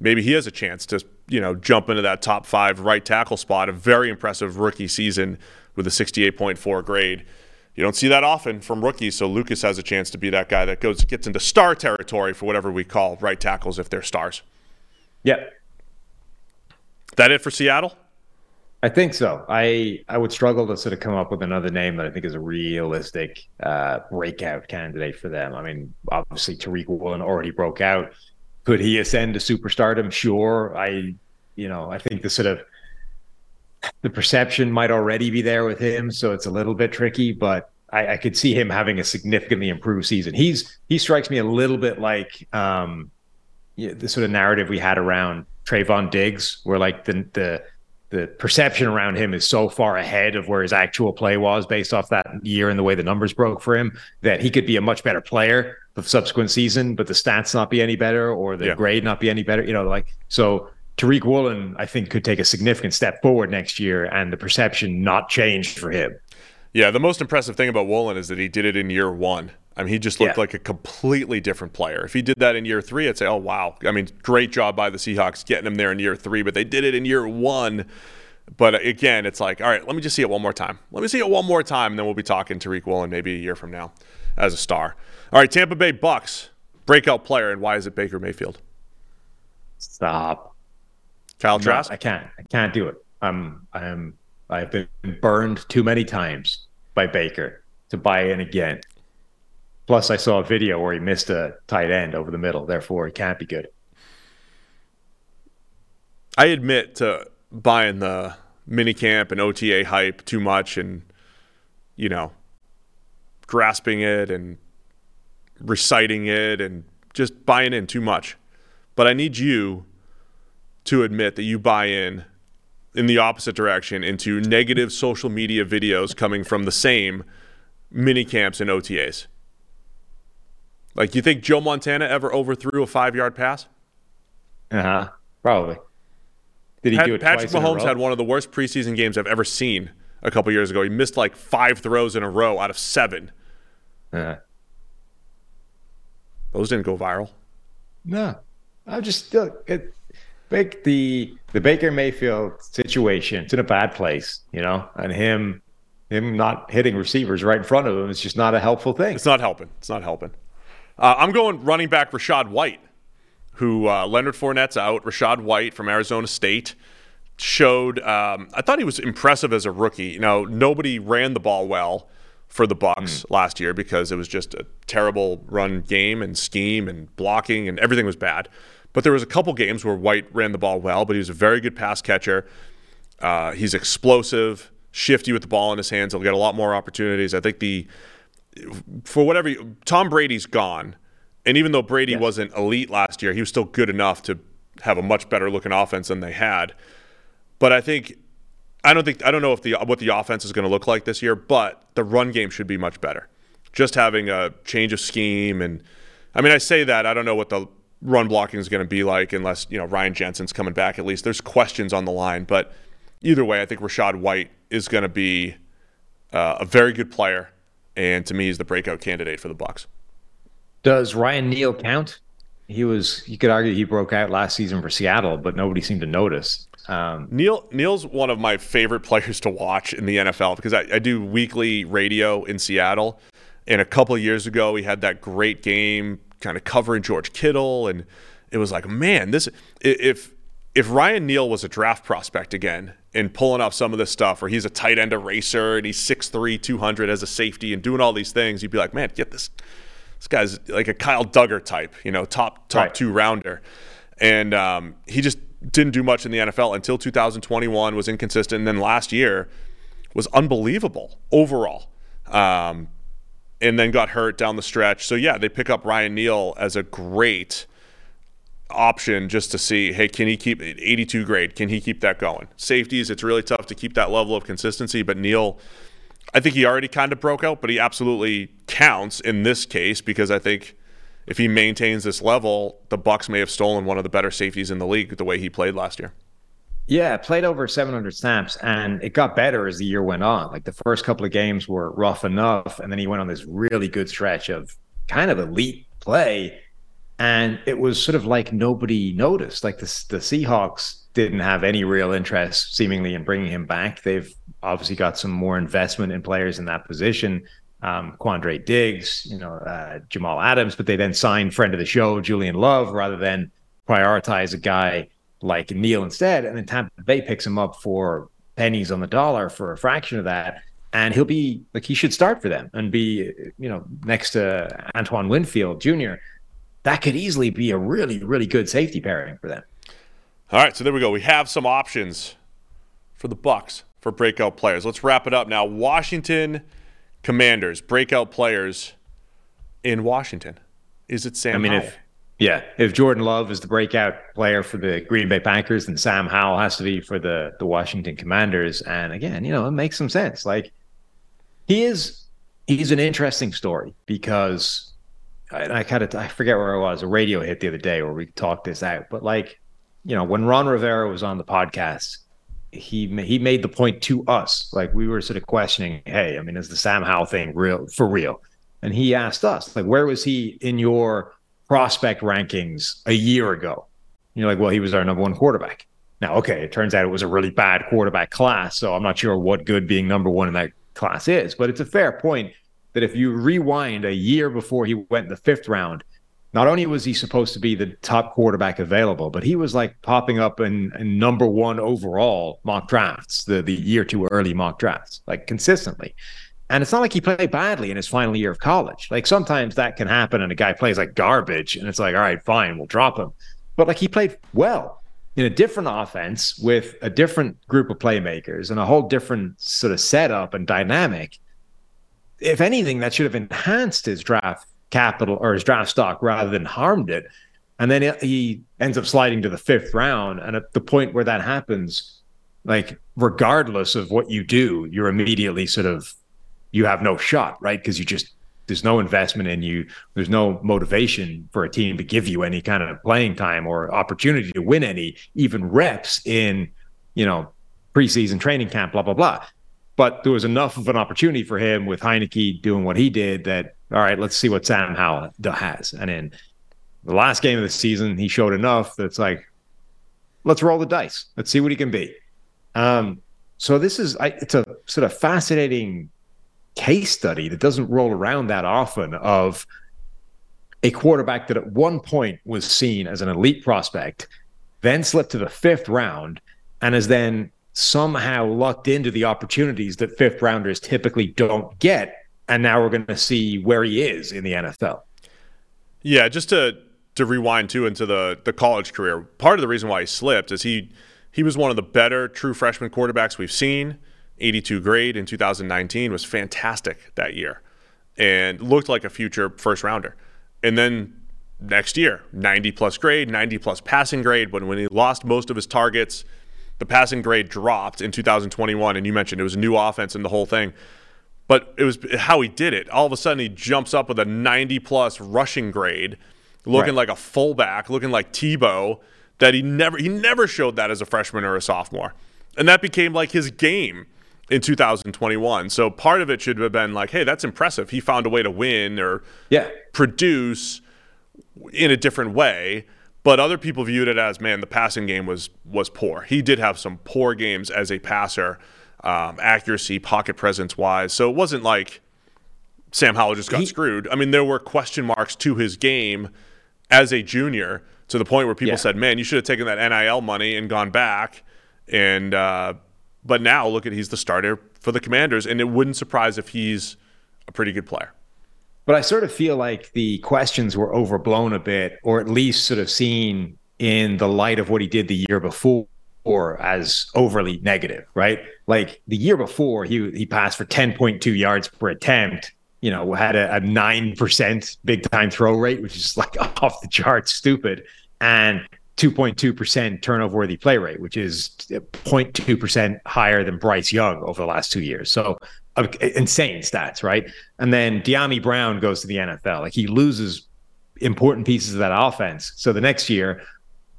maybe he has a chance to you know jump into that top five right tackle spot. A very impressive rookie season with a 68.4 grade. You don't see that often from rookies, so Lucas has a chance to be that guy that goes gets into star territory for whatever we call right tackles if they're stars. Yep. That it for Seattle? I think so. I I would struggle to sort of come up with another name that I think is a realistic uh, breakout candidate for them. I mean, obviously Tariq Woolen already broke out. Could he ascend to superstardom? Sure. I, you know, I think the sort of the perception might already be there with him, so it's a little bit tricky. But I, I could see him having a significantly improved season. He's he strikes me a little bit like um, the sort of narrative we had around Trevon Diggs, where like the the the perception around him is so far ahead of where his actual play was based off that year and the way the numbers broke for him that he could be a much better player the subsequent season, but the stats not be any better or the Yeah. grade not be any better. You know, like so Tariq Woolen, I think, could take a significant step forward next year and the perception not changed for him. Yeah, the most impressive thing about Woolen is that he did it in year one. I mean, he just looked Yeah. like a completely different player. If he did that in year three, I'd say, oh, wow. I mean, great job by the Seahawks getting him there in year three, but they did it in year one. But again, it's like, all right, let me just see it one more time. Let me see it one more time, and then we'll be talking Tariq Woolen maybe a year from now as a star. All right, Tampa Bay Bucks, breakout player, and why is it Baker Mayfield? Stop. Kyle No, Trask? I can't. I can't do it. I'm. I'm. I've been burned too many times by Baker to buy in again. Plus, I saw a video where he missed a tight end over the middle. Therefore, he can't be good. I admit to buying the minicamp and OTA hype too much, and you know, grasping it and reciting it and just buying in too much. But I need you to admit that you buy in in the opposite direction into negative social media videos coming from the same mini camps and OTAs. Like, you think Joe Montana ever overthrew a five yard pass? Uh huh. Probably. Did he Pat- do it Patrick twice in a Mahomes had one of the worst preseason games I've ever seen a couple years ago. He missed like five throws in a row out of seven. Uh, Those didn't go viral. no, I'm just look. It, Bake the the Baker Mayfield situation. It's in a bad place, you know, and him him not hitting receivers right in front of him is just not a helpful thing. It's not helping. It's not helping. Uh, I'm going running back Rachaad White, who uh, Leonard Fournette's out. Rachaad White from Arizona State showed. Um, I thought he was impressive as a rookie. You know, nobody ran the ball well for the Bucks last year because it was just a terrible run game and scheme and blocking and everything was bad. But there was a couple games where White ran the ball well, but he was a very good pass catcher. Uh, he's explosive, shifty with the ball in his hands. He'll get a lot more opportunities. I think the for whatever you, Tom Brady's gone, and even though Brady wasn't elite last year, he was still good enough to have a much better looking offense than they had. But I think I don't think I don't know if the what the offense is going to look like this year, but the run game should be much better. Just having a change of scheme and I mean I say that I don't know what the run blocking is going to be like unless you know Ryan Jensen's coming back at least. There's questions on the line, but either way, I think Rachaad White is going to be uh, a very good player, and to me, he's the breakout candidate for the Bucks. Does Ryan Neal count? He was. You could argue he broke out last season for Seattle, but nobody seemed to notice. Um, Neal Neal's one of my favorite players to watch in the NFL because I, I do weekly radio in Seattle, and a couple of years ago he had that great game, kind of covering George Kittle, and it was like, man, this if if Ryan Neal was a draft prospect again and pulling off some of this stuff, where he's a tight end eraser and he's 6'3", 200 as a safety and doing all these things, you'd be like, man, get this this guy's like a Kyle Dugger type, you know, top top Right. two rounder, and um, he just didn't do much in the NFL until 2021. Was inconsistent, and then last year was unbelievable overall, um, and then got hurt down the stretch. So yeah, they pick up Ryan Neal as a great option just to see, hey, can he keep 82 grade? Can he keep that going? Safeties, it's really tough to keep that level of consistency, but Neal. I think he already kind of broke out, but he absolutely counts in this case because I think if he maintains this level, the Bucks may have stolen one of the better safeties in the league the way he played last year. Yeah, played over 700 snaps, and it got better as the year went on. Like the first couple of games were rough enough, and then he went on this really good stretch of kind of elite play, and it was sort of like nobody noticed. Like the the Seahawks didn't have any real interest, seemingly, in bringing him back. They've obviously got some more investment in players in that position. Um, Quandre Diggs, you know, uh, Jamal Adams, but they then signed friend of the show Julian Love rather than prioritize a guy like Neal instead. And then Tampa Bay picks him up for pennies on the dollar for a fraction of that. And he'll be like, he should start for them and be, you know, next to Antoine Winfield Jr. That could easily be a really, really good safety pairing for them. All right, so there we go. We have some options for the Bucks for breakout players. Let's wrap it up now. Washington Commanders breakout players in Washington. Is it Sam? I mean, Howell? if yeah, if Jordan Love is the breakout player for the Green Bay Packers, then Sam Howell has to be for the the Washington Commanders. And again, you know, it makes some sense. Like he is, he's an interesting story because I, I kind of I forget where I was. A radio hit the other day where we talked this out, but like, you know, when Ron Rivera was on the podcast, he he made the point to us. Like we were sort of questioning, hey, I mean, is the Sam Howell thing real for real? And he asked us, like, where was he in your prospect rankings a year ago? You're like, well, he was our number one quarterback. Now, okay, it turns out it was a really bad quarterback class, so I'm not sure what good being number one in that class is. But it's a fair point that if you rewind a year before he went in the fifth round, not only was he supposed to be the top quarterback available, but he was like popping up in, in number one overall mock drafts, the the year too early mock drafts, like consistently. And it's not like he played badly in his final year of college. Like sometimes that can happen and a guy plays like garbage and it's like, all right, fine, we'll drop him. But like he played well in a different offense with a different group of playmakers and a whole different sort of setup and dynamic. If anything, that should have enhanced his draft capital or his draft stock rather than harmed it. And then he ends up sliding to the fifth round. And at the point where that happens, like regardless of what you do, you're immediately sort of you have no shot, right? Because you just there's no investment in you. There's no motivation for a team to give you any kind of playing time or opportunity to win any, even reps in, you know, preseason training camp, blah, blah, blah. But there was enough of an opportunity for him with Heinicke doing what he did that, all right, let's see what Sam Howell has. And in the last game of the season, he showed enough that's like, let's roll the dice. Let's see what he can be. Um, so this is, I, it's a sort of fascinating case study that doesn't roll around that often of a quarterback that at one point was seen as an elite prospect, then slipped to the fifth round, and has then somehow lucked into the opportunities that fifth rounders typically don't get. And now we're going to see where he is in the NFL. Yeah, just to to rewind too into the the college career. Part of the reason why he slipped is he he was one of the better true freshman quarterbacks we've seen. 82 grade in 2019 was fantastic that year and looked like a future first rounder. And then next year, 90 plus grade, 90 plus passing grade. But when he lost most of his targets, the passing grade dropped in 2021. And you mentioned it was a new offense and the whole thing. But it was how he did it. All of a sudden, he jumps up with a 90 plus rushing grade, looking right. like a fullback, looking like Tebow. That he never he never showed that as a freshman or a sophomore, and that became like his game in 2021. So part of it should have been like, hey, that's impressive. He found a way to win or yeah. produce in a different way. But other people viewed it as, man, the passing game was was poor. He did have some poor games as a passer, um, accuracy, pocket presence wise. So it wasn't like Sam Howell just got he, screwed. I mean, there were question marks to his game as a junior to the point where people yeah. said, man, you should have taken that NIL money and gone back and uh, but now look at he's the starter for the Commanders, and it wouldn't surprise if he's a pretty good player. But I sort of feel like the questions were overblown a bit, or at least sort of seen in the light of what he did the year before or as overly negative, right? Like the year before, he he passed for 10.2 yards per attempt, you know, had a, a 9% big time throw rate, which is like off the charts stupid. And 2.2% turnover worthy play rate, which is 0.2% higher than Bryce Young over the last two years. So insane stats, right? And then Dyami Brown goes to the NFL. Like he loses important pieces of that offense. So the next year,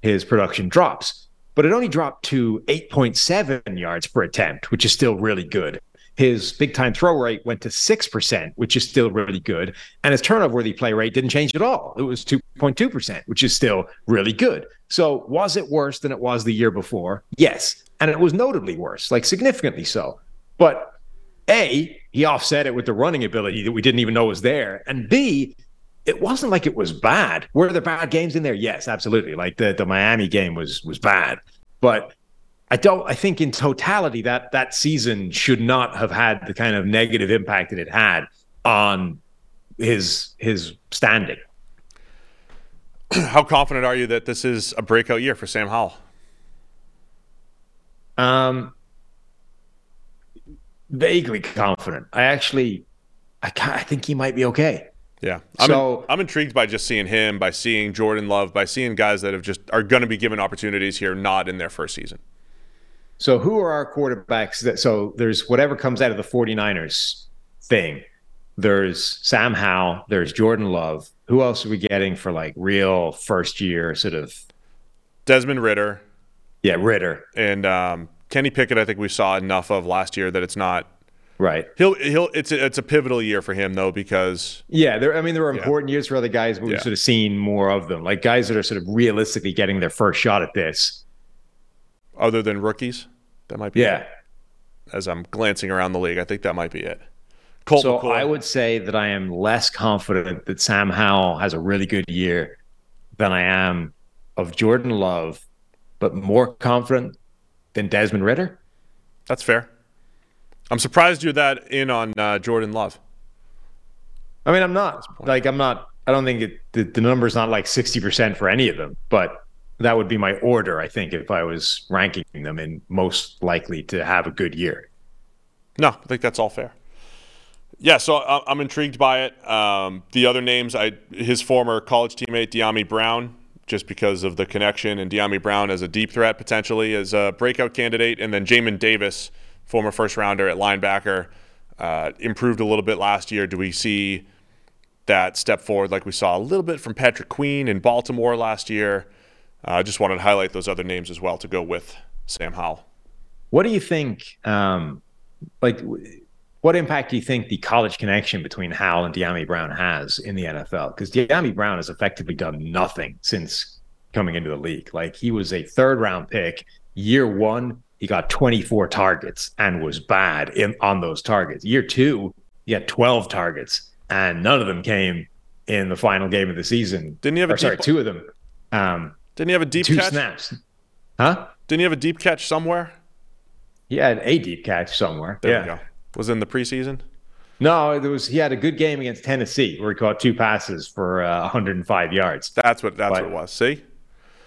his production drops, but it only dropped to 8.7 yards per attempt, which is still really good. His big time throw rate went to 6%, which is still really good. And his turnover worthy play rate didn't change at all. It was 2.2%, which is still really good. So, was it worse than it was the year before? Yes. And it was notably worse, like significantly so. But A, he offset it with the running ability that we didn't even know was there. And B, it wasn't like it was bad. Were there bad games in there? Yes, absolutely. Like the, the Miami game was was bad. But I don't. I think in totality that that season should not have had the kind of negative impact that it had on his his standing. How confident are you that this is a breakout year for Sam Howell? Um, vaguely confident. I actually, I, I think he might be okay. Yeah. I'm, so, in, I'm intrigued by just seeing him, by seeing Jordan Love, by seeing guys that have just are going to be given opportunities here, not in their first season. So who are our quarterbacks that so there's whatever comes out of the 49ers thing. There's Sam Howell, there's Jordan Love. Who else are we getting for like real first year sort of Desmond Ridder. Yeah, Ridder And um, Kenny Pickett, I think we saw enough of last year that it's not Right. He'll he'll it's a, it's a pivotal year for him though because yeah, there I mean there were important yeah. years for other guys, but we've yeah. sort of seen more of them. Like guys that are sort of realistically getting their first shot at this other than rookies. That might be yeah. It. As I'm glancing around the league, I think that might be it. Colt so McCoy. I would say that I am less confident that Sam Howell has a really good year than I am of Jordan Love, but more confident than Desmond Ridder. That's fair. I'm surprised you're that in on uh, Jordan Love. I mean, I'm not like I'm not. I don't think it, the, the number's not like 60% for any of them, but that would be my order, I think, if I was ranking them and most likely to have a good year. No, I think that's all fair. Yeah, so I- I'm intrigued by it. Um, the other names, I his former college teammate Dyami Brown, just because of the connection, and Dyami Brown as a deep threat potentially as a breakout candidate, and then Jamin Davis, former first rounder at linebacker, uh, improved a little bit last year. Do we see that step forward like we saw a little bit from Patrick Queen in Baltimore last year? I uh, just wanted to highlight those other names as well to go with Sam Howell. What do you think? Um, like, what impact do you think the college connection between Howell and Dyami Brown has in the NFL? Because Dyami Brown has effectively done nothing since coming into the league. Like, he was a third round pick. Year one, he got 24 targets and was bad in on those targets. Year two, he had 12 targets, and none of them came in the final game of the season. Didn't he have a or, sorry, two of them. Um, Didn't he have a deep two catch? snaps. Huh? Didn't he have a deep catch somewhere? He had a deep catch somewhere. There yeah. Was in the preseason. No, there was he had a good game against Tennessee where he caught two passes for uh, 105 yards. That's what that's But- what it was. See?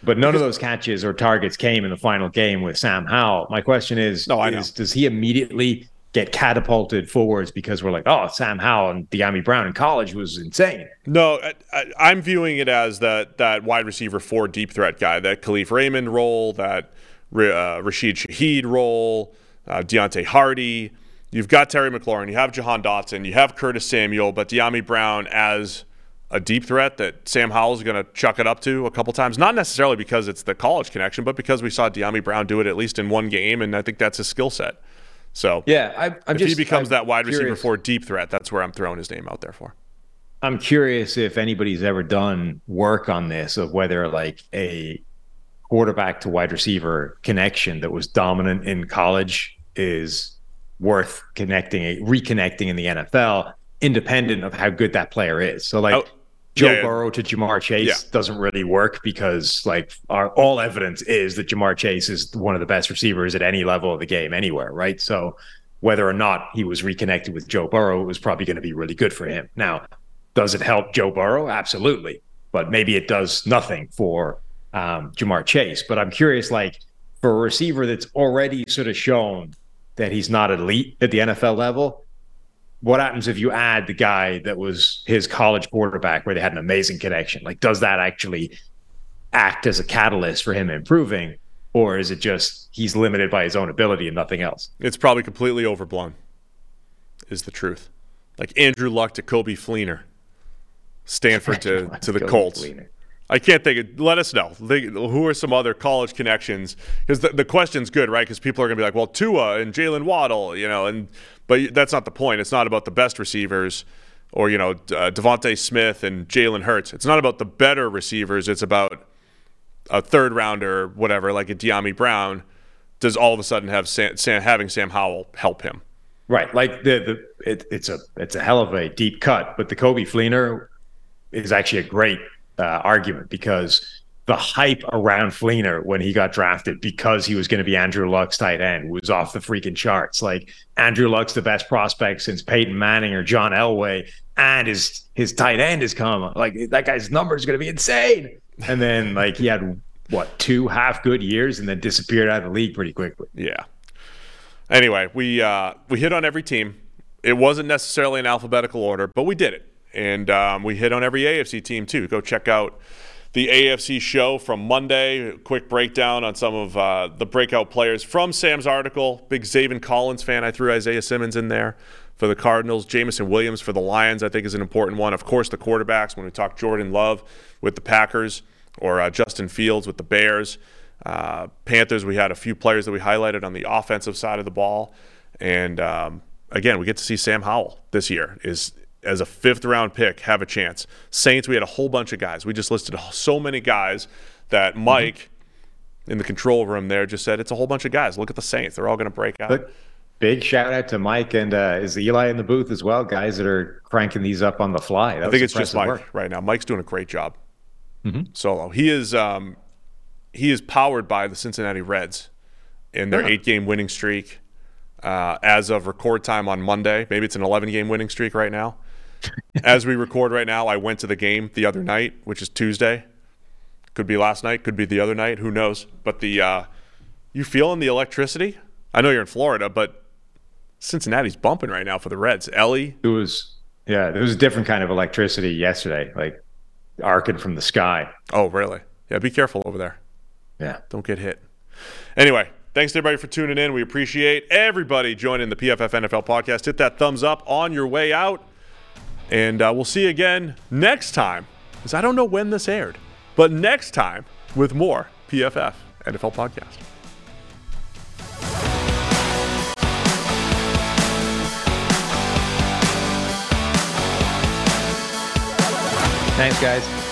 But none of those catches or targets came in the final game with Sam Howell. My question is, No, I is does he immediately get catapulted forwards because we're like, oh, Sam Howell and Dyami Brown in college was insane. No, I, I'm viewing it as that that wide receiver four deep threat guy, that Kalif Raymond role, that uh, Rashid Shaheed role, uh, Deonte Harty. You've got Terry McLaurin, you have Jahan Dotson, you have Curtis Samuel, but Dyami Brown as a deep threat that Sam Howell's going to chuck it up to a couple times. Not necessarily because it's the college connection, but because we saw Dyami Brown do it at least in one game, and I think that's his skill set. So Yeah, I, I'm if just he becomes I'm that wide receiver curious- four deep threat, that's where I'm throwing his name out there for. I'm curious if anybody's ever done work on this of whether like a quarterback to wide receiver connection that was dominant in college is worth connecting, reconnecting in the NFL, independent of how good that player is. So like Oh, Joe yeah. Burrow to Ja'Marr Chase Yeah. doesn't really work because like our all evidence is that Ja'Marr Chase is one of the best receivers at any level of the game anywhere, right? So whether or not he was reconnected with Joe Burrow, it was probably going to be really good for him. Now, does it help Joe Burrow? Absolutely. But maybe it does nothing for um, Ja'Marr Chase. But I'm curious, like, for a receiver that's already sort of shown that he's not elite at the NFL level, what happens if you add the guy that was his college quarterback where they had an amazing connection? Like, does that actually act as a catalyst for him improving? Or is it just he's limited by his own ability and nothing else? It's probably completely overblown, is the truth. Like Andrew Luck to Coby Fleener, Stanford to, to the Coby Colts. Fleener. I can't think of, let us know. Who are some other college connections? Because the, the question's good, right? Because people are going to be like, well, Tua and Jaylen Waddle, you know, and but that's not the point. It's not about the best receivers or, you know, uh, DeVonta Smith and Jalen Hurts. It's not about the better receivers. It's about a third rounder, whatever, like a Dyami Brown, does all of a sudden have Sam, Sam, having Sam Howell help him. Right. Like the the it, it's a it's a hell of a deep cut, but the Coby Fleener is actually a great uh, argument because the hype around Fleener when he got drafted because he was going to be Andrew Luck's tight end was off the freaking charts. Like Andrew Luck's the best prospect since Peyton Manning or John Elway, and his his tight end has come. Like that guy's number is going to be insane. And then like he had what two half good years and then disappeared out of the league pretty quickly. Yeah. Anyway, we uh, we hit on every team. It wasn't necessarily in alphabetical order, but we did it, and um, we hit on every AFC team too. Go check out the AFC show from Monday. Quick breakdown on some of uh, the breakout players from Sam's article. Big Zaven Collins fan. I threw Isaiah Simmons in there for the Cardinals. Jameson Williams for the Lions. I think is an important one. Of course, the quarterbacks. When we talk Jordan Love with the Packers or uh, Justin Fields with the Bears. Uh, Panthers, we had a few players that we highlighted on the offensive side of the ball, and um, again, we get to see Sam Howell this year is as a fifth round pick have a chance. Saints, we had a whole bunch of guys. We just listed so many guys that Mike in the control room there just said it's a whole bunch of guys. Look at the Saints; they're all going to break out. But big shout out to Mike and uh, is Eli in the booth as well, guys that are cranking these up on the fly. That I think it's just Mike work. right now. Mike's doing a great job solo. He is um, he is powered by the Cincinnati Reds in their Yeah. eight game winning streak. Uh, as of record time on Monday, maybe it's an 11 game winning streak right now. as we record right now, I went to the game the other night, which is Tuesday. Could be last night, could be the other night, who knows? But the uh, you feeling the electricity? I know you're in Florida, but Cincinnati's bumping right now for the Reds. Elly, It was yeah, it was a different kind of electricity yesterday, like arcing from the sky. oh really? Yeah, be careful over there. Yeah. Don't get hit. Anyway, thanks to everybody for tuning in. We appreciate everybody joining the PFF NFL podcast. Hit that thumbs up on your way out. And uh, we'll see you again next time, because I don't know when this aired, but next time with more PFF NFL podcast. Thanks, guys.